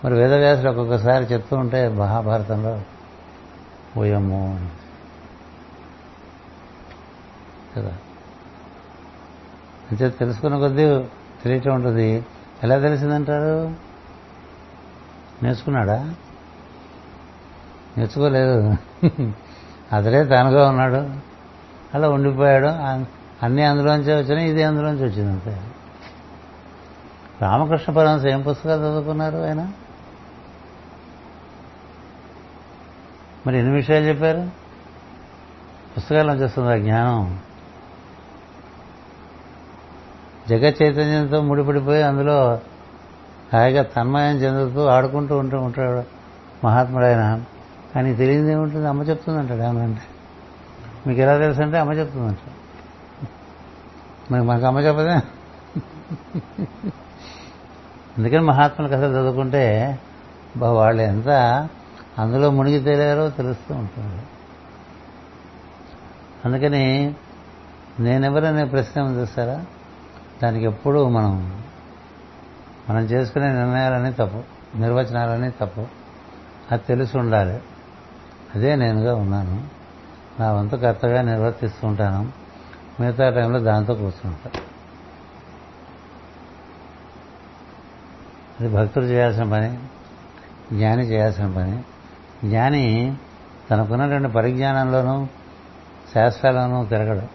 మరి వేదవ్యాసులు ఒక్కొక్కసారి చెప్తూ ఉంటే మహాభారతంలో ఓయమ్మో అని. కదా. అంటే తెలుసుకున్న కొద్దీ తెలియటం ఉంటుంది. ఎలా తెలిసిందంటారు? నేర్చుకున్నాడా? నేర్చుకోలేదు. అతడే తానుగా ఉన్నాడు. అలా ఉండిపోయాడు. అన్నీ అందులోంచి వచ్చినాయి ఇది అందులోంచి వచ్చింది అంతే. రామకృష్ణ పరమస్ ఏం పుస్తకాలు చదువుకున్నారు ఆయన? మరి ఎన్ని విషయాలు చెప్పారు? పుస్తకాలు వచ్చేస్తుంది ఆ జ్ఞానం? జగత్ చైతన్యంతో ముడిపడిపోయి అందులో హాయిగా తన్మయం చెందుతూ ఆడుకుంటూ ఉంటూ ఉంటాడు మహాత్ముడు ఆయన కానీ తెలియదు ఏముంటుంది? అమ్మ చెప్తుందంటాడు అంటే. మీకు ఎలా తెలుసు అంటే అమ్మ చెప్తుందంట. మరి మనకు అమ్మ చెప్పదే? అందుకని మహాత్ముల కథ చదువుకుంటే వాళ్ళు ఎంత అందులో మునిగి తేలారో తెలుస్తూ ఉంటుంది. అందుకని నేనెవరనే ప్రశ్న ఉంది చూస్తారా? దానికి ఎప్పుడూ మనం మనం చేసుకునే నిర్ణయాలన్నీ తప్పు నిర్వచనాలన్నీ తప్పు. అది తెలిసి ఉండాలి. అదే నేనుగా ఉన్నాను. నా వంతు కర్తగా నిర్వర్తిస్తుంటాను మిగతా టైంలో దాంతో కూర్చుంటా. అది భక్తులు చేయాల్సిన పని జ్ఞాని చేయాల్సిన పని. జ్ఞాని తనకున్నటువంటి పరిజ్ఞానంలోనూ శాస్త్రాలను తిరగడం.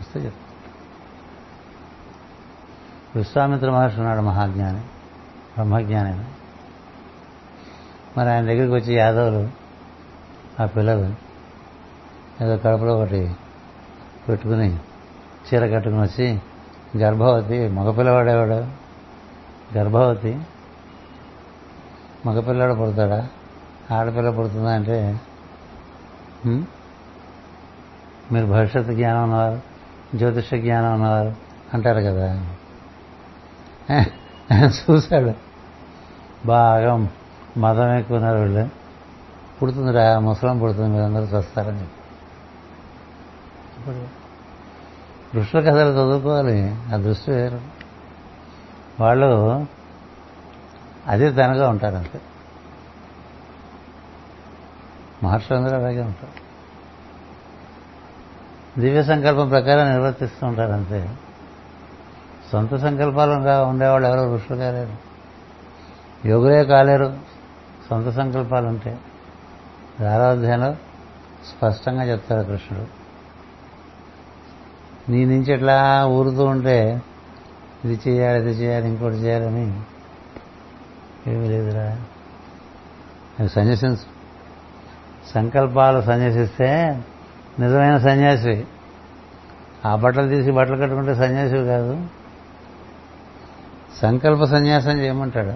వస్తే చెప్తాను విశ్వామిత్ర మహర్షి ఉన్నాడు మహాజ్ఞాని బ్రహ్మజ్ఞాని. మరి ఆయన దగ్గరికి వచ్చి యాదవులు ఆ పిల్లలు ఏదో కడుపులో ఒకటి పెట్టుకుని చీర కట్టుకుని వచ్చి గర్భవతి మగపిల్లవాడేవాడు గర్భవతి? మగపిల్లాడు పుడతాడా? ఆడపిల్ల పుడుతుందా? అంటే మీరు భవిష్యత్తు జ్ఞానం ఉన్నవారు జ్యోతిష జ్ఞానం ఉన్నవారు అంటారు కదా. చూశాడు. బాగా మదం ఎక్కున్నారు వీళ్ళు. పుడుతుందిరా ముసలం పుడుతుంది మీరందరూ చస్తారని చెప్పి. ఇప్పుడు ఋషుల కథలు చదువుకోవాలి ఆ దృష్టి వేరు. వాళ్ళు అదే తనగా ఉంటారు అంతే. మహర్షులందరూ అలాగే ఉంటారు. దివ్య సంకల్పం ప్రకారం నిర్వర్తిస్తూ ఉంటారు అంతే. సొంత సంకల్పాలుగా ఉండేవాళ్ళు ఎవరో ఋషులు కాలేరు. యోగులే కాలేరు. సొంత సంకల్పాలు ఉంటే. ఆరాధ్యంలో స్పష్టంగా చెప్తారు కృష్ణుడు. నీ నుంచి ఇట్లా ఊరుతూ ఉంటే ఇది చేయాలి ఇది చేయాలి ఇంకోటి చేయాలని ఏమీ లేదురా. అవి సన్యసించు సంకల్పాలు సన్యాసిస్తే నిజమైన సన్యాసి ఆ బట్టలు తీసి బట్టలు కట్టుకుంటే సన్యాసివి కాదు. సంకల్ప సన్యాసం చేయమంటాడు.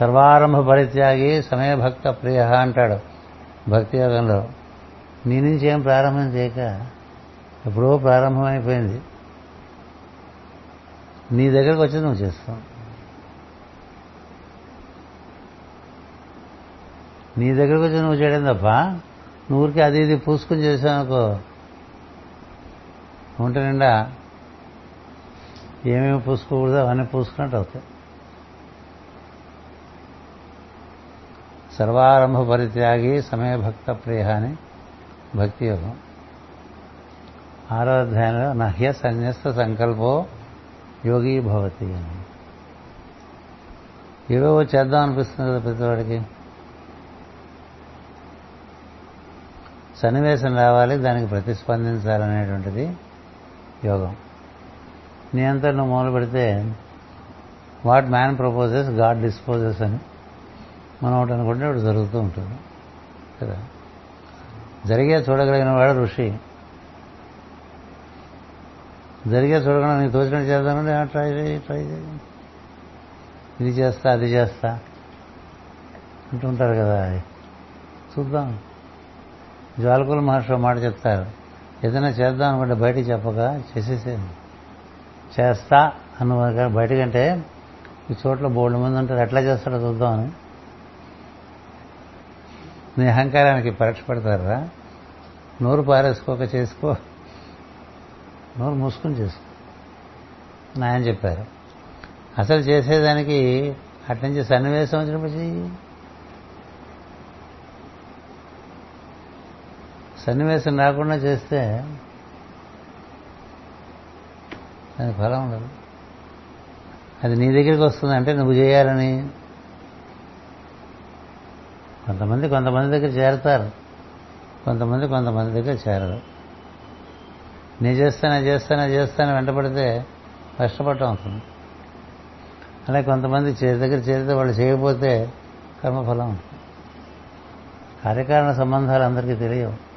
సర్వారంభ పరిత్యాగి సమయభక్త ప్రియ అంటాడు భక్తి యోగంలో. నీ నుంచి ఏం ప్రారంభం చేయక ఎప్పుడో ప్రారంభమైపోయింది. నీ దగ్గరకు వచ్చి నువ్వు చేస్తావు. నీ దగ్గరకు వచ్చి నువ్వు చేయడం తప్ప నువ్వురికి అది ఇది పూసుకుని చేసావు అనుకో ఒంటి నిండా ఏమేమి పూసుకోకూడదో అవన్నీ పూసుకున్నట్టు అవుతాయి. సర్వారంభ పరిత్యాగి సమయభక్త ప్రియ అని భక్తి యోగం. ఆరో అధ్యాయంలో నహ్య సన్యస్త సంకల్పో యోగి భవతి అని. ఏవో చేద్దాం అనిపిస్తుంది కదా ప్రతివాడికి. సన్నివేశం రావాలి దానికి ప్రతిస్పందించాలనేటువంటిది యోగం. నీ అంతా నువ్వు మొదలు పెడితే what man proposes God disposes అని మనం ఒకటి అనుకుంటే ఒకటి జరుగుతూ ఉంటుంది. కదా? జరిగే చూడగలిగిన వాడు ఋషి. జరిగే చూడకుండా నీకు తోచినట్టు చేద్దామంటే "ఆ, ట్రై చేయి ట్రై చేయి. ఇది చేస్తా అది చేస్తా. అంటుంటారు కదా. చూద్దాం. జ్వాలకుల మహర్షి మాట చెప్తారు. ఏదైనా చేద్దాం అనుకుంటే బయటికి చెప్పగా చేసేసేది చేస్తా అన్న బయటకంటే ఈ చోట్ల బోర్డు మంది ఉంటారు. ఎట్లా చేస్తాడో చూద్దామని. నీ అహంకారానికి పరీక్ష పెడతారా? నోరు పారేసుకోక చేసుకో. నోరు మూసుకుని చేసుకో. నాయన చెప్పారు. అసలు చేసేదానికి అట్నుంచి సన్నివేశం వచ్చినప్పుడు సన్నివేశం రాకుండా చేస్తే దానికి ఫలం ఉండదు. అది నీ దగ్గరికి వస్తుందంటే నువ్వు చేయాలని. కొంతమంది కొంతమంది దగ్గర చేరతారు. కొంతమంది కొంతమంది దగ్గర చేరరు. నేను చేస్తాను చేస్తాను చేస్తాను వెంటపడితే కష్టపడటం అవుతుంది. అలాగే కొంతమంది చేరి దగ్గర చేరితే వాళ్ళు చేయకపోతే కర్మఫలం కార్యకారణ సంబంధాలు అందరికీ తెలియవు.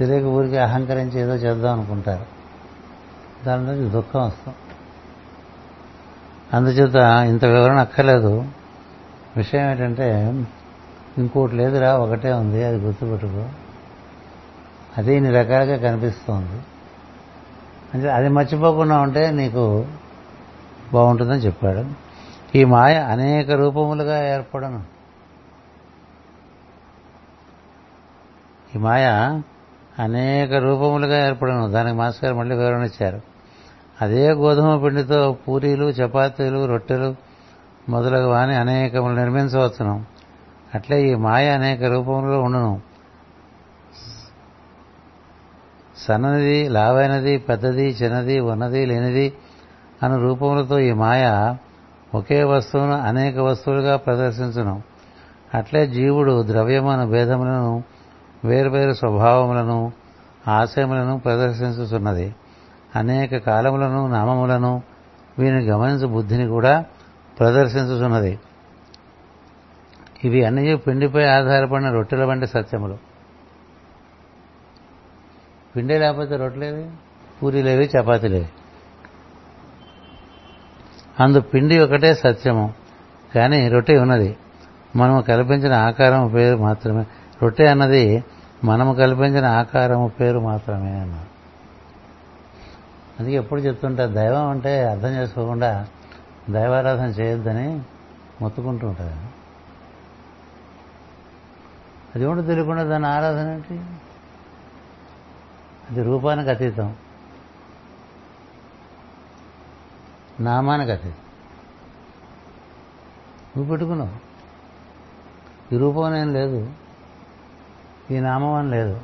తెలియక ఊరికి అహంకరించి ఏదో చేద్దాం అనుకుంటారు. దాని నుంచి దుఃఖం వస్తాం. అందుచేత ఇంత వివరణ అక్కర్లేదు. విషయం ఏంటంటే ఇంకోటి లేదురా ఒకటే ఉంది అది గుర్తుపెట్టుకో. అది ఇన్ని రకాలుగా కనిపిస్తోంది. అంటే అది మర్చిపోకుండా ఉంటే నీకు బాగుంటుందని చెప్పాడు. ఈ మాయ అనేక రూపములుగా ఏర్పడను. ఈ మాయ అనేక రూపములుగా ఏర్పడను దానికి మాస్టర్ గారు మళ్ళీ వివరణ ఇచ్చారు. అదే గోధుమ పిండితో పూరీలు చపాతీలు రొట్టెలు మొదలగు వాని అనేకములు నిర్మించవచ్చును. అట్లే ఈ మాయ అనేక రూపములలో ఉండును. సన్ననిది లావైనది పెద్దది చిన్నది ఉన్నది లేనిది అను రూపములతో ఈ మాయ ఒకే వస్తువును అనేక వస్తువులుగా ప్రదర్శించును. అట్లే జీవుడు ద్రవ్యమను భేదములను వేరువేరు స్వభావములను ఆశయములను ప్రదర్శించుతున్నది అనేక కాలములను నామములను వీని గమనించు బుద్ధిని కూడా ప్రదర్శించుతున్నది ఇవి అన్ని పిండిపై ఆధారపడిన రొట్టెల వంటి సత్యములు. పిండి లేకపోతే రొట్టెలేవి? పూరీలేవి చపాతీలేవి అందు పిండి ఒకటే సత్యము కానీ రొట్టె ఉన్నది. మనము కల్పించిన ఆకారం పేరు మాత్రమే. రొట్టె అన్నది మనము కల్పించిన ఆకారము పేరు మాత్రమే అన్నారు అందుకే ఎప్పుడు చెప్తుంటా దైవం అంటే అర్థం చేసుకోకుండా దైవారాధన చేయొద్దని మొత్తుకుంటూ ఉంటారు. అది ఏమిటో తెలియకుండా దాని ఆరాధన ఏంటి? అది రూపానికి అతీతం. నామానికి అతీతం. నువ్వు పెట్టుకున్నావు. ఈ రూపం ఏం లేదు. ఈ నామం అని లేదు.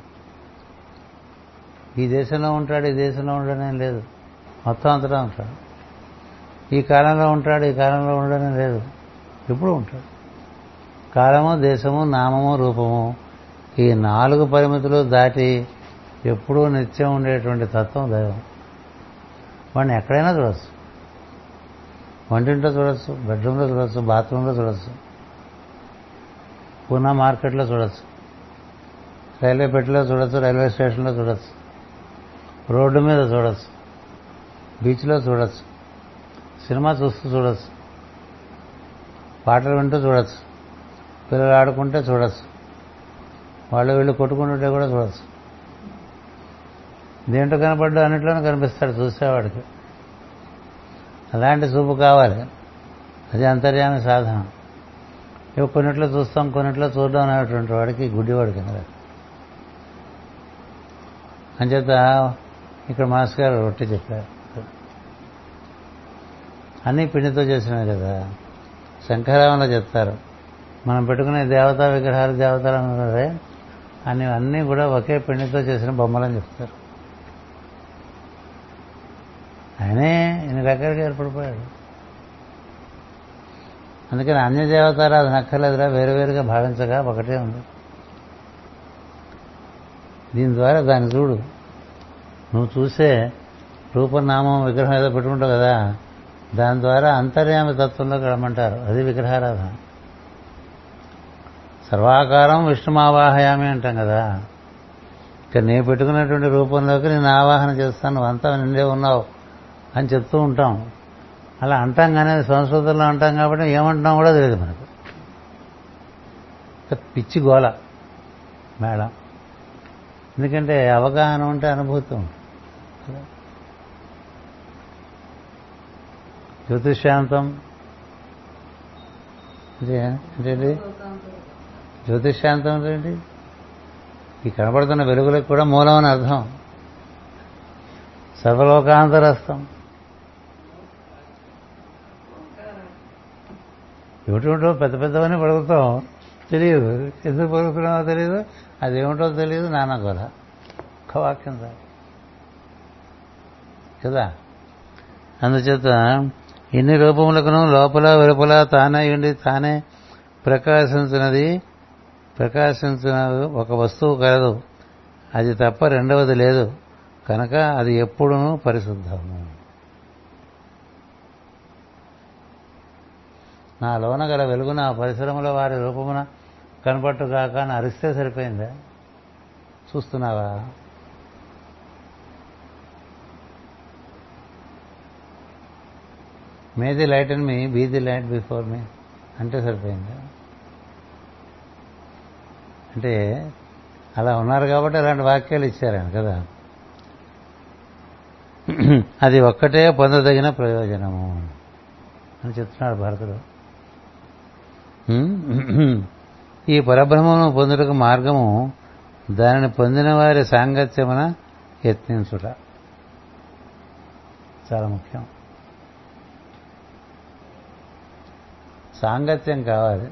ఈ దేశంలో ఉంటాడు ఈ దేశంలో ఉండడం లేదు. మొత్తం అంతటా ఉంటాడు. ఈ కాలంలో ఉంటాడు ఈ కాలంలో ఉండడం లేదు. ఎప్పుడు ఉంటాడు. కాలము దేశము నామము రూపము ఈ నాలుగు పరిమితులు దాటి ఎప్పుడూ నిత్యం ఉండేటువంటి తత్వం దైవం. వాడిని ఎక్కడైనా చూడొచ్చు. వంటింట్లో చూడొచ్చు బెడ్రూమ్లో చూడొచ్చు బాత్రూంలో చూడొచ్చు. పూనా మార్కెట్లో చూడొచ్చు. రైల్వే పెట్టిలో చూడొచ్చు రైల్వే స్టేషన్లో చూడొచ్చు రోడ్డు మీద చూడొచ్చు బీచ్లో చూడొచ్చు సినిమా చూస్తూ చూడొచ్చు పాటలు వింటూ చూడొచ్చు పిల్లలు ఆడుకుంటే చూడొచ్చు వాళ్ళు వీళ్ళు కొట్టుకుంటుంటే కూడా చూడొచ్చు. దేంట్లో కనపడ్డా అన్నిట్లోనే కనిపిస్తాడు చూసేవాడికి. అలాంటి చూపు కావాలి. అది అంతర్యామి సాధన. ఇవి కొన్నిట్లో చూస్తాం కొన్నిట్లో చూడడం అనేటువంటి వాడికి గుడ్డివాడు కింద. అంచేత ఇక్కడ మాస్టర్ గారు రొట్టె చెప్పారు. అన్నీ పిండితో చేసినవి కదా. శంకరామంలో చెప్తారు. మనం పెట్టుకునే దేవతా విగ్రహాలు దేవతలు అన్నదే అన్ని అన్నీ కూడా ఒకే పిండితో చేసిన బొమ్మలని చెప్తారు. ఆయనే ఇన్ని రకాలుగా ఏర్పడిపోయాడు. అందుకని అన్య దేవతారాధన అక్కర్లేదురా వేరువేరుగా భావించగా ఒకటే ఉంది. దీని ద్వారా దాన్ని చూడు. నువ్వు చూసే రూపనామం విగ్రహం ఏదో పెట్టుకుంటావు కదా దాని ద్వారా అంతర్యామి తత్వంలోకి వెళ్ళమంటారు అది విగ్రహారాధన. సర్వాకారం విష్ణుమావాహయామి అంటాం కదా. ఇక నేను పెట్టుకున్నటువంటి రూపంలోకి నేను ఆవాహన చేస్తాను అంతా నిండే ఉన్నావు అని చెప్తూ ఉంటాం. అలా అంటాం కానీ సంస్కృతంలో అంటాం కాబట్టి ఏమంటున్నాం కూడా తెలియదు మనకు. పిచ్చి గోల మేడం ఎందుకంటే అవగాహన ఉంటే అనుభూతి. ఉంటుంది జ్యోతిష్యాంతం ఏంటండి? జ్యోతిషాంతం ఏంటండి ఈ కనబడుతున్న వెలుగులకు కూడా మూలం అని అర్థం. సర్వలోకాంతరస్థం. ఏమిటో పెద్ద పెద్దవన్నీ పడుగుతాం. తెలియదు. ఎందుకు పలుకుతున్నామో తెలియదు. అదేమిటో తెలియదు నాన్న గోల ఒక్క వాక్యం కదా? అందుచేత ఇన్ని రూపములకును లోపల వెలుపల తానే ఉండి తానే ప్రకాశించినది ప్రకాశించిన ఒక వస్తువు కలదు అది తప్ప రెండవది లేదు. కనుక అది ఎప్పుడూ పరిశుద్ధము. నా లోన గల వెలుగు నా పరిసరముల వారి రూపమున కనపట్టుగాక అని అరిస్తే సరిపోయిందా? చూస్తున్నావా? May the light and me be the light before me. అంటే సరిపోయిందా? అంటే అలా ఉన్నారు కాబట్టి అలాంటి వాక్యాలు ఇచ్చారని కదా. అది ఒక్కటే పొందదగిన ప్రయోజనము అని చెప్తున్నాడు భరతుడు. ఈ పరబ్రహ్మను పొందుటకు మార్గము దానిని పొందిన వారి సాంగత్యమున యత్నించుట. చాలా ముఖ్యం. సాంగత్యం కావాలి.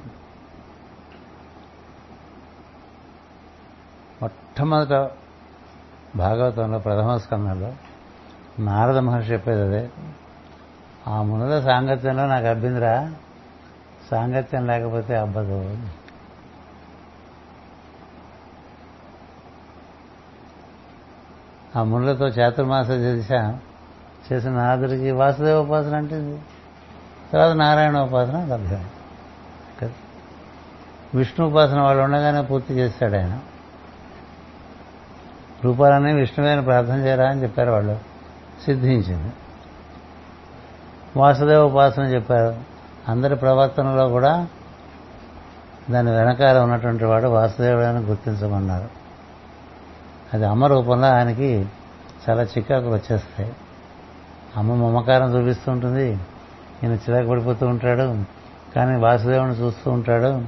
మొట్టమొదట భాగవతంలో ప్రథమ స్కంధంలో నారద మహర్షి చెప్పేది అదే. ఆ మునుల సాంగత్యంలో నాకు అబ్బిందిరా సాంగత్యం లేకపోతే అబ్బదు. ఆ మునులతో చాతుర్మాస చేశా చేసిన నాదుడికి వాసుదేవ ఉపాసన అంటే తర్వాత నారాయణ ఉపాసన లభ్యం విష్ణు ఉపాసన వాళ్ళు ఉండగానే పూర్తి చేస్తాడు ఆయన. రూపాలని విష్ణువేని ప్రార్థన చేయరా అని చెప్పారు వాళ్ళు. సిద్ధించింది. వాసుదేవ ఉపాసన చెప్పారు. అందరి ప్రవర్తనలో కూడా దాని వెనకాల ఉన్నటువంటి వాడు వాసుదేవుడని గుర్తించమన్నారు. అది అమ్మ రూపంలో ఆయనకి చాలా చికాకులు వచ్చేస్తాయి. అమ్మ మమకారం చూపిస్తూ ఉంటుంది. ఈయన చిరాకు పడిపోతూ ఉంటాడు. కానీ వాసుదేవుని చూస్తూ ఉంటాడు.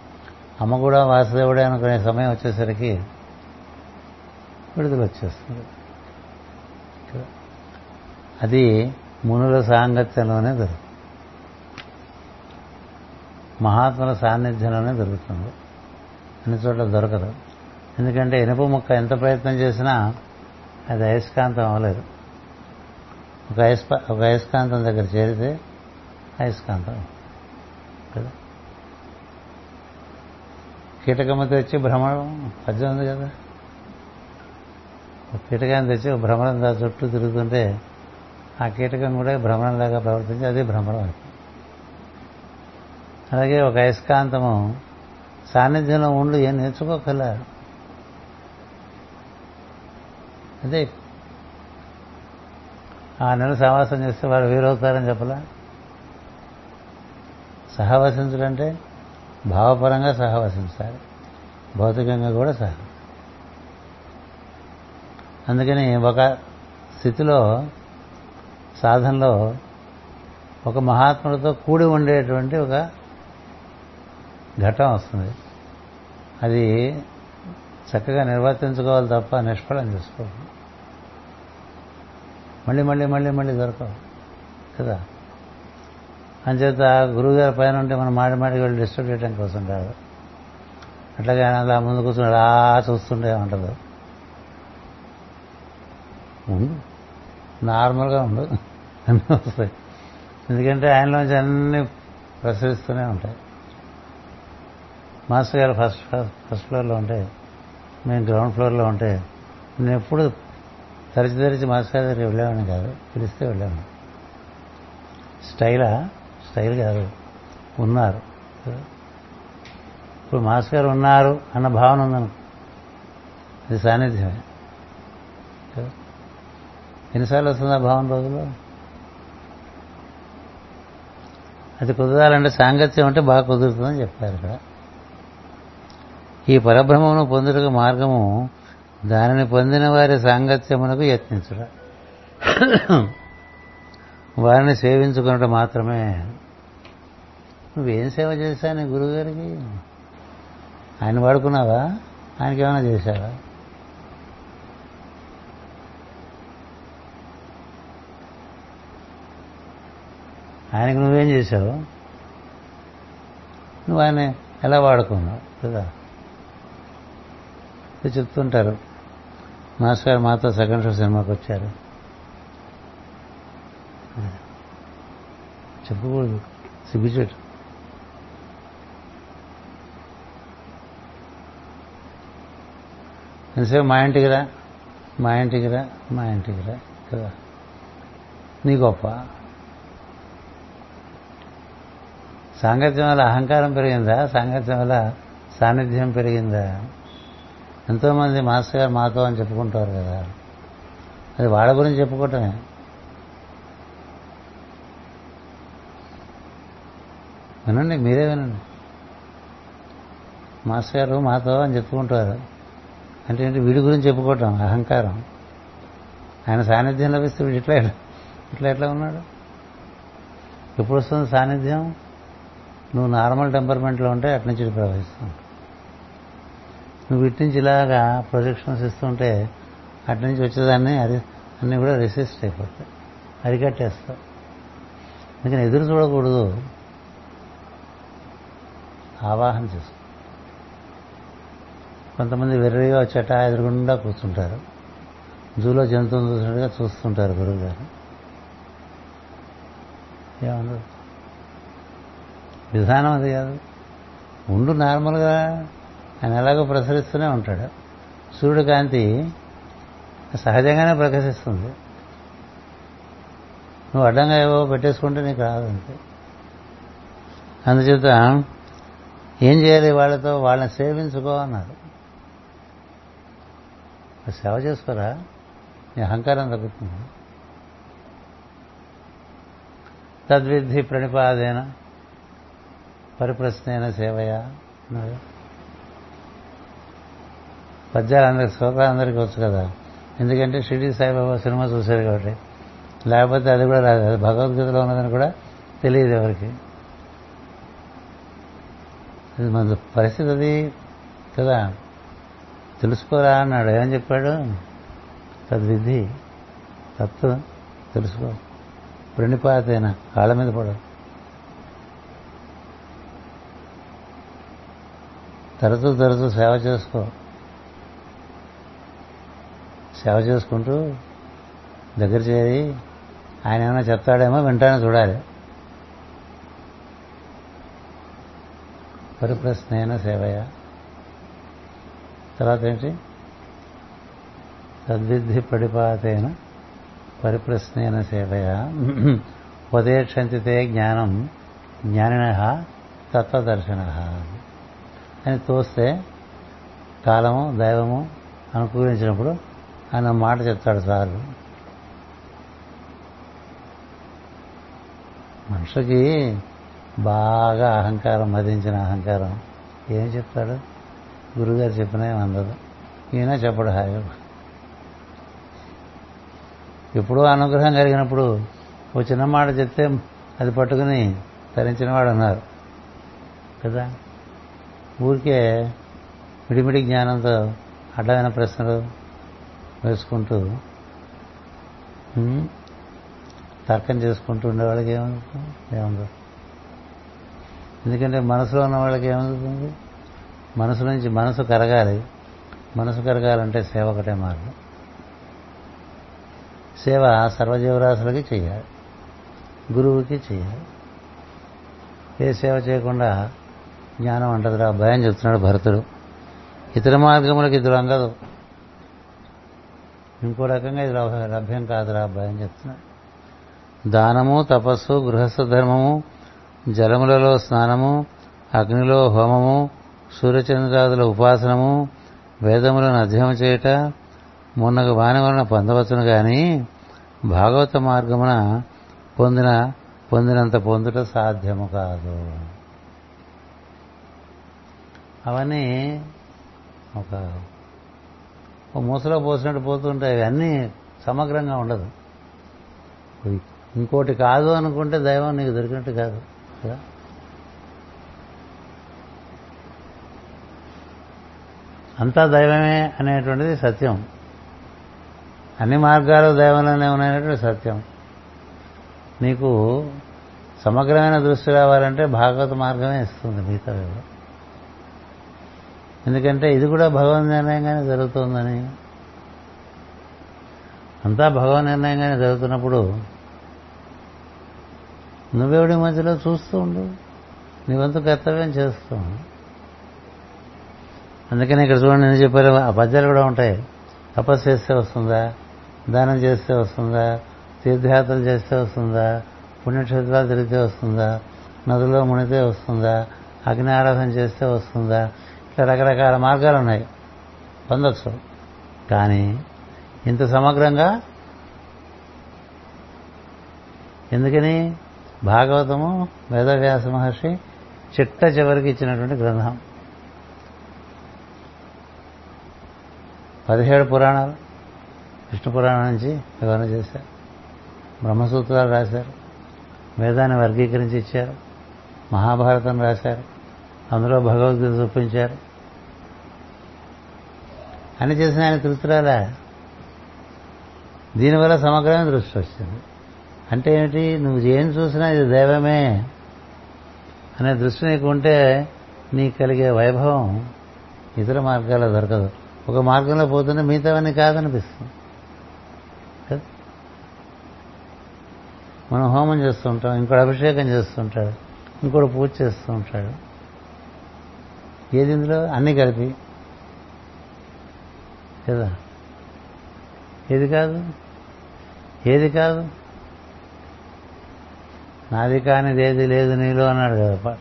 అమ్మ కూడా వాసుదేవుడే అనుకునే సమయం వచ్చేసరికి విడుదల వచ్చేస్తుంది. అది మునుల సాంగత్యంలోనే దొరుకుతుంది మహాత్ముల సాన్నిధ్యంలోనే దొరుకుతుంది అన్ని చోట్ల దొరకదు. ఎందుకంటే ఇనుప ముక్క ఎంత ప్రయత్నం చేసినా అది అయస్కాంతం అవ్వలేదు. ఒక అయస్ప ఒక అయస్కాంతం దగ్గర చేరితే అయస్కాంతం కదా? కీటకమ్మ తెచ్చి భ్రమణం పద్యం ఉంది కదా? ఒక కీటకాన్ని తెచ్చి ఒక భ్రమణం దా చుట్టూ తిరుగుతుంటే ఆ కీటకం కూడా భ్రమణంలాగా ప్రవర్తించి అది భ్రమణం అలాగే ఒక అయస్కాంతము సాన్నిధ్యంలో ఉండి ఏం నేర్చుకోగల అదే ఆ నెల సహవాసం చేస్తే వారు వీరవుతారని చెప్పలా? సహవసించడంటే భావపరంగా సహవసించాలి. భౌతికంగా కూడా సహ. అందుకని ఒక స్థితిలో సాధనలో ఒక మహాత్ముడితో కూడి ఉండేటువంటి ఒక ఘటం వస్తుంది. అది చక్కగా నిర్వర్తించుకోవాలి తప్ప నిష్ఫలం చేసుకోవాలి మళ్ళీ మళ్ళీ మళ్ళీ మళ్ళీ దొరకవు. కదా? అంచేత గురువుగారి పైన ఉంటే మనం మాడి మాడికి వెళ్ళి డిస్టర్బ్ చేయడం కోసం కాదు. అట్లాగే ఆయన అలా ముందు కూర్చుని అలా చూస్తుంటే ఉండదు నార్మల్గా ఉండు. అన్నీ వస్తాయి. ఎందుకంటే ఆయనలోంచి అన్నీ ప్రసరిస్తూనే ఉంటాయి. మాస్టర్ గారు ఫస్ట్ ఫస్ట్ ఫ్లోర్లో ఉంటే మేము గ్రౌండ్ ఫ్లోర్లో ఉంటే నేను ఎప్పుడు తరచి తరచి మాస్టర్ గారి దగ్గరికి వెళ్ళేవాడిని కాదు పిలిస్తే వెళ్ళాను స్టైలా స్టైల్ కాదు ఉన్నారు. ఇప్పుడు మాస్టర్ గారు ఉన్నారు అన్న భావన ఉందను అది సాన్నిధ్యమే. ఎన్నిసార్లు వస్తుంది ఆ భావన రోజులో అది కుదరాలంటే సాంగత్యం అంటే బాగా కుదురుతుందని చెప్పారు ఇక్కడ. ఈ పరబ్రహ్మమును పొందుటకు మార్గము దానిని పొందిన వారి సాంగత్యమునకు యత్నించుట. వారిని సేవించుకున్నట్టు మాత్రమే. నువ్వేం సేవ చేశా నీ గురువుగారికి? ఆయన వాడుకున్నావా? ఆయనకి ఏమైనా చేశావా? ఆయనకు నువ్వేం చేశావు? నువ్వు ఆయన ఎలా వాడుకున్నావు? కదా? చెప్తుంటారు. మాస్టర్ గారు మాతో సెకండ్ షో సినిమాకి వచ్చారు. చెప్పకూడదు. సిగ్గుచేటు ఎంతసేపు? మా ఇంటికి రా. మా ఇంటికి రా. మా ఇంటికి రా. కదా. నీ గొప్ప. సాంగత్యం వల్ల అహంకారం పెరిగిందా? సాంగత్యం వల్ల సాన్నిధ్యం పెరిగిందా? ఎంతోమంది మాస్టర్ గారు మాతో అని చెప్పుకుంటారు కదా. అది వాళ్ళ గురించి చెప్పుకోవటమే. వినండి మీరే వినండి. మాస్టర్ గారు మాతో అని చెప్పుకుంటారు. అంటే ఏంటి వీడి గురించి చెప్పుకోవటం అహంకారం. ఆయన సాన్నిధ్యం లభిస్తే వీడు ఇట్లా ఇట్లా ఎట్లా ఉన్నాడు? ఎప్పుడు వస్తుంది సాన్నిధ్యం? నువ్వు నార్మల్ టెంపర్మెంట్లో ఉంటే అటు నుంచి ప్రవహిస్తావు నువ్వు ఇటు నుంచి ఇలాగా ప్రొజెక్షన్స్ ఇస్తుంటే అటు నుంచి వచ్చేదాన్ని అది అన్నీ కూడా రెసిస్ట్ అయిపోతాయి. అరికట్టేస్తావు. అందుకని ఎదురు చూడకూడదు. ఆవాహన చేసుకో కొంతమంది వెర్రిగా వచ్చేట ఎదురుగుండా కూర్చుంటారు. జూలో జంతువులు చూసినట్టుగా చూస్తుంటారు గురువు గారు ఏమన్నా విధానం అది కాదు. ఉండు నార్మల్గా. ఆయన ఎలాగో ప్రసరిస్తూనే ఉంటాడు. సూర్యుడు కాంతి సహజంగానే ప్రకాశిస్తుంది. నువ్వు అడ్డంగా ఏవో పెట్టేసుకుంటే నీకు రాదంతే. అందుచేత ఏం చేయాలి వాళ్ళతో? వాళ్ళని సేవించుకో అన్నారు. సేవ చేసుకోరా? నీ అహంకారం తగ్గుతుంది. తద్విద్ధి ప్రణిపాదేన పరిప్రశ్నైన సేవయా అన్నారు. పద్యాలు అందరికి శ్రోతలు అందరికీ వచ్చు కదా. ఎందుకంటే షిరిడి సాయిబాబా సినిమా చూశారు కాబట్టి. లేకపోతే అది కూడా రాదు అది భగవద్గీతలో ఉన్నదని కూడా తెలియదు ఎవరికి. ఇది మన పరిస్థితి అది కదా. తెలుసుకోరా అన్నాడు. ఏమని చెప్పాడు? తద్విధి తత్తు తెలుసుకో. ప్రణిపాతైన కాళ్ళ మీద పడు. తరచూ తరచూ సేవ చేసుకో. సేవ చేసుకుంటూ దగ్గర చేరి ఆయన ఏమైనా చెప్తాడేమో వింటానే చూడాలి. పరిప్రశ్నైన సేవయ. తర్వాత ఏంటి? తద్విద్ధి పడిపాతైన పరిప్రశ్నైన సేవయ. ఉపదేక్షంతితే జ్ఞానం జ్ఞానిన తత్వదర్శన. అని తోస్తే కాలము దైవము అనుకూలించినప్పుడు ఆయన మాట చెప్తాడు సార్. మనిషికి బాగా అహంకారం మదించిన అహంకారం. ఏం చెప్తాడు? గురుగారు చెప్పినా అందదు ఈయన చెప్పడు హాయి ఎప్పుడూ అనుగ్రహం కలిగినప్పుడు ఓ చిన్న మాట చెప్తే అది పట్టుకుని తరించిన వాడు అన్నారు. కదా? ఊరికే మిడిమిడి జ్ఞానంతో అడ్డమైన ప్రశ్నలు వేసుకుంటూ తర్కం చేసుకుంటూ ఉండేవాళ్ళకి ఏమవుతుంది ఏముంది ఎందుకంటే మనసులో ఉన్న వాళ్ళకి ఏమవుతుంది మనసు నుంచి మనసు కరగాలి. మనసు కరగాలంటే సేవ ఒకటే మార్గం. సేవ సర్వజీవరాశులకి చేయాలి గురువుకి చేయాలి ఏ సేవ చేయకుండా జ్ఞానం అంటదిరా భయం చెప్తున్నాడు భరతుడు. ఇతర మార్గములకు ఇది అందదు ఇంకో రకంగా ఇది లభ్యం కాదురా భయం చెప్తున్నాడు దానము తపస్సు గృహస్థ ధర్మము జలములలో స్నానము అగ్నిలో హోమము సూర్యచంద్రాదుల ఉపాసనము వేదములను అధ్యయనం చేయట మొన్నకు వాని వలన పొందవచ్చును కానీ భాగవత మార్గమున పొందిన పొందినంత పొందుట సాధ్యము కాదు. అవన్నీ ఒక మూసలో పోసినట్టు పోతుంటాయి ఇవన్నీ సమగ్రంగా ఉండదు. ఇంకోటి కాదు అనుకుంటే దైవం నీకు దొరికినట్టు కాదు కదా? అంతా దైవమే అనేటువంటిది సత్యం. అన్ని మార్గాలు దైవంలోనే ఉన్నాయనేటువంటి సత్యం. నీకు సమగ్రమైన దృష్టి రావాలంటే భాగవత మార్గమే ఇస్తుంది మిగతా ఎందుకంటే ఇది కూడా భగవన్ నిర్ణయంగానే జరుగుతుందని. అంతా భగవన్ నిర్ణయంగానే జరుగుతున్నప్పుడు నువ్వెవడి మధ్యలో చూస్తూ ఉండు. నీ వంతు కర్తవ్యం చేస్తూ అందుకని ఇక్కడ చూడండి నేను చెప్పారు ఆ పద్యాలు కూడా ఉంటాయి. తపస్సు చేస్తే వస్తుందా? దానం చేస్తే వస్తుందా? తీర్థయాత్రలు చేస్తే వస్తుందా? పుణ్యక్షేత్రాలు తిరిగితే వస్తుందా? నదిలో మునితే వస్తుందా? అగ్ని ఆరాధన చేస్తే వస్తుందా? రకరకాల మార్గాలు ఉన్నాయి. పొందొచ్చు. కానీ ఇంత సమగ్రంగా ఎందుకని? భాగవతము వేదవ్యాస మహర్షి చిట్ట చివరికి ఇచ్చినటువంటి గ్రంథం. పదిహేడు పురాణాలు. విష్ణు పురాణం నుంచి వివరణ చేశారు. బ్రహ్మసూత్రాలు రాశారు. వేదాన్ని వర్గీకరించి ఇచ్చారు. మహాభారతం రాశారు. అందులో భగవద్గీత చూపించారు. అని చేసిన ఆయన తృప్తిరాలా దీనివల్ల సమగ్రమైన దృష్టి వచ్చింది అంటే ఏమిటి? నువ్వు ఏం చూసినా ఇది దైవమే అనే దృష్టి నీకు ఉంటే నీకు కలిగే వైభవం ఇతర మార్గాల్లో దొరకదు. ఒక మార్గంలో పోతుంటే మిగతావన్నీ కాదనిపిస్తుంది. మనం హోమం చేస్తూ ఉంటాం ఇంకోటి అభిషేకం చేస్తుంటాడు ఇంకోటి పూజ చేస్తూ ఉంటాడు ఏది ఇందులో? అన్నీ కలిపి. కదా? ఏది కాదు? ఏది కాదు? నాది కానిది ఏది లేదు నీలో అన్నాడు కదా పాట.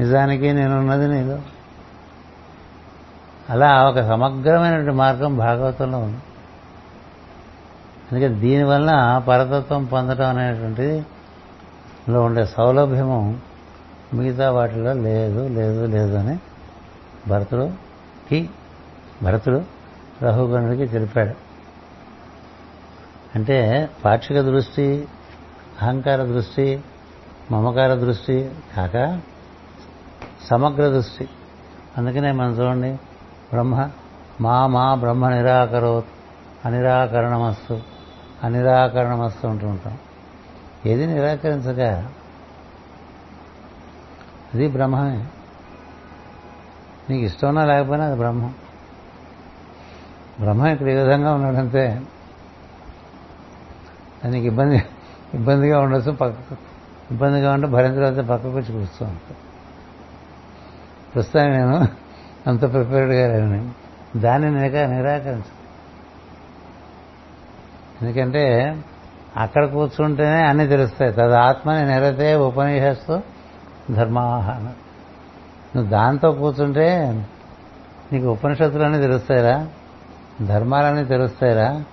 నిజానికి నేనున్నది నీలో. అలా ఒక సమగ్రమైనటువంటి మార్గం భాగవతంలో ఉంది. అందుకే దీనివల్ల పరతత్వం పొందడం అనేటువంటిది లో ఉండే సౌలభ్యము మిగతా వాటిలో లేదు లేదు లేదు అని భరతుడుకి భరతుడు రఘుగణుడికి తెలిపాడు. అంటే పాక్షిక దృష్టి అహంకార దృష్టి మమకార దృష్టి కాక సమగ్ర దృష్టి. అందుకనే మనం చూడండి బ్రహ్మ మా మా బ్రహ్మ నిరాకరో అనిరాకరణమస్తు అనిరాకరణమస్తు అంటూ ఉంటాం. ఏది నిరాకరించగా అది బ్రహ్మమే. నీకు ఇష్టమన్నా లేకపోయినా అది బ్రహ్మం. బ్రహ్మ ఇక్కడ ఈ విధంగా ఉన్నాడంతే దానికి నీకు ఇబ్బంది ఇబ్బందిగా ఉండొచ్చు పక్కకు ఇబ్బందిగా ఉంటే భరించడానికి పక్కకు వచ్చి కూర్చో ఉంటా నేను అంత ప్రిపేర్డ్గా లేను. దాన్ని నిక నిరాకరించు ఎందుకంటే అక్కడ కూర్చుంటేనే అన్నీ తెలుస్తాయి. తది ఆత్మని నిరతే ఉపనిషస్తు ధర్మాహన నువ్వు దాంతో కూర్చుంటే నీకు ఉపనిషత్తులన్నీ తెలుస్తాయిరా. ధర్మాలన్నీ తెలుస్తాయిరా.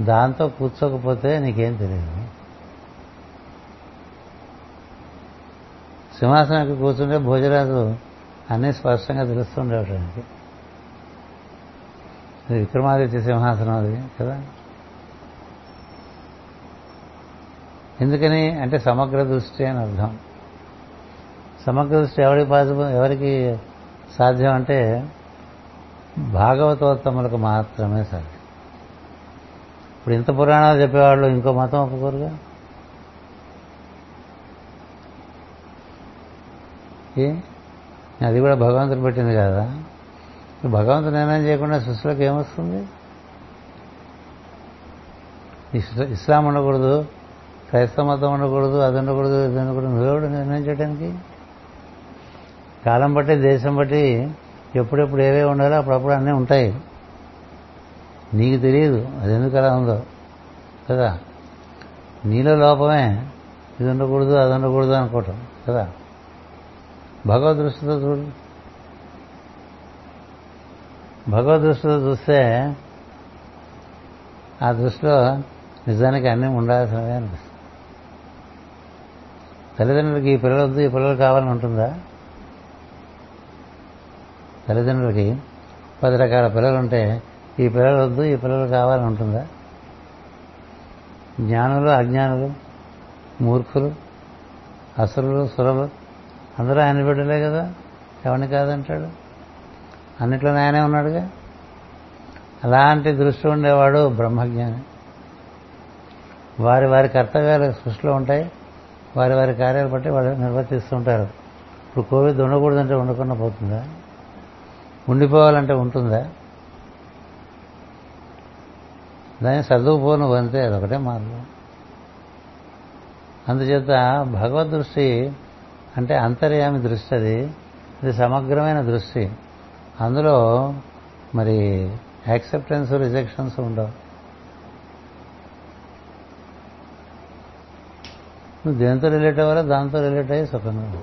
దాంతో కూర్చోకపోతే నీకేం తెలియదు. సింహాసనానికి కూర్చుంటే భోజరాజు అన్నీ స్పష్టంగా తెలుస్తుండేవాటానికి ఇది విక్రమాదిత్య సింహాసనం అది కదా? ఎందుకని? అంటే సమగ్ర దృష్టి అని అర్థం. సమగ్ర దృష్టి ఎవరికి పాసిబుల్ ఎవరికి సాధ్యం అంటే భాగవతోత్తములకు మాత్రమే సాధ్యం. ఇప్పుడు ఇంత పురాణాలు చెప్పేవాళ్ళు ఇంకో మతం ఒప్పుకోరుగా? ఏ? అది కూడా భగవంతుడు పెట్టింది కదా? భగవంతుడు నిర్ణయం చేయకుండా సృష్టిలోకి ఏమొస్తుంది? ఇస్లాం ఉండకూడదు క్రైస్తవ మతం ఉండకూడదు అది ఉండకూడదు ఇది ఉండకూడదు నువ్వెవడు నిర్ణయం చేయడానికి? కాలం బట్టి దేశం బట్టి ఎప్పుడెప్పుడు ఏవే ఉండాలో అప్పుడప్పుడు అన్నీ ఉంటాయి. నీకు తెలియదు. అది ఎందుకు అలా ఉందో. కదా? నీలో లోపమే. ఇది ఉండకూడదు అది ఉండకూడదు అనుకోవటం. కదా? భగవద్ దృష్టితో చూడు. భగవద్ దృష్టితో చూస్తే ఆ దృష్టిలో నిజానికి అన్నీ ఉండాల్సినవే అనిపిస్తుంది. తల్లిదండ్రులకి ఈ పిల్లలు ఈ పిల్లలు కావాలని ఉంటుందా? తల్లిదండ్రులకి పది రకాల పిల్లలు ఉంటే ఈ పిల్లలు వద్దు ఈ పిల్లలు కావాలని ఉంటుందా? జ్ఞానులు అజ్ఞానులు మూర్ఖులు అసురులు సురలు అందరూ ఆయన బిడ్డలే కదా? ఎవరిని కాదంటాడు? అన్నిట్లో ఆయనే ఉన్నాడుగా? అలాంటి దృష్టి ఉండేవాడు బ్రహ్మజ్ఞాని. వారి వారి కర్తవ్యాలు సృష్టిలో ఉంటాయి వారి వారి కార్యాలు బట్టి వాళ్ళు నిర్వర్తిస్తుంటారు. ఇప్పుడు కోవిడ్ ఉండకూడదంటే ఉండకుండా పోతుందా? ఉండిపోవాలంటే ఉంటుందా? దాన్ని సర్దుకుపో నువ్వు అంతే అదొకటే మార్గం. అందుచేత భగవద్ దృష్టి అంటే అంతర్యామి దృష్టి అది. ఇది సమగ్రమైన దృష్టి. అందులో మరి యాక్సెప్టెన్స్ రిజెక్షన్స్ ఉండవు. నువ్వు దేంతో రిలేట్ అవ్వాలో దాంతో రిలేట్ అయ్యి సుఖంగా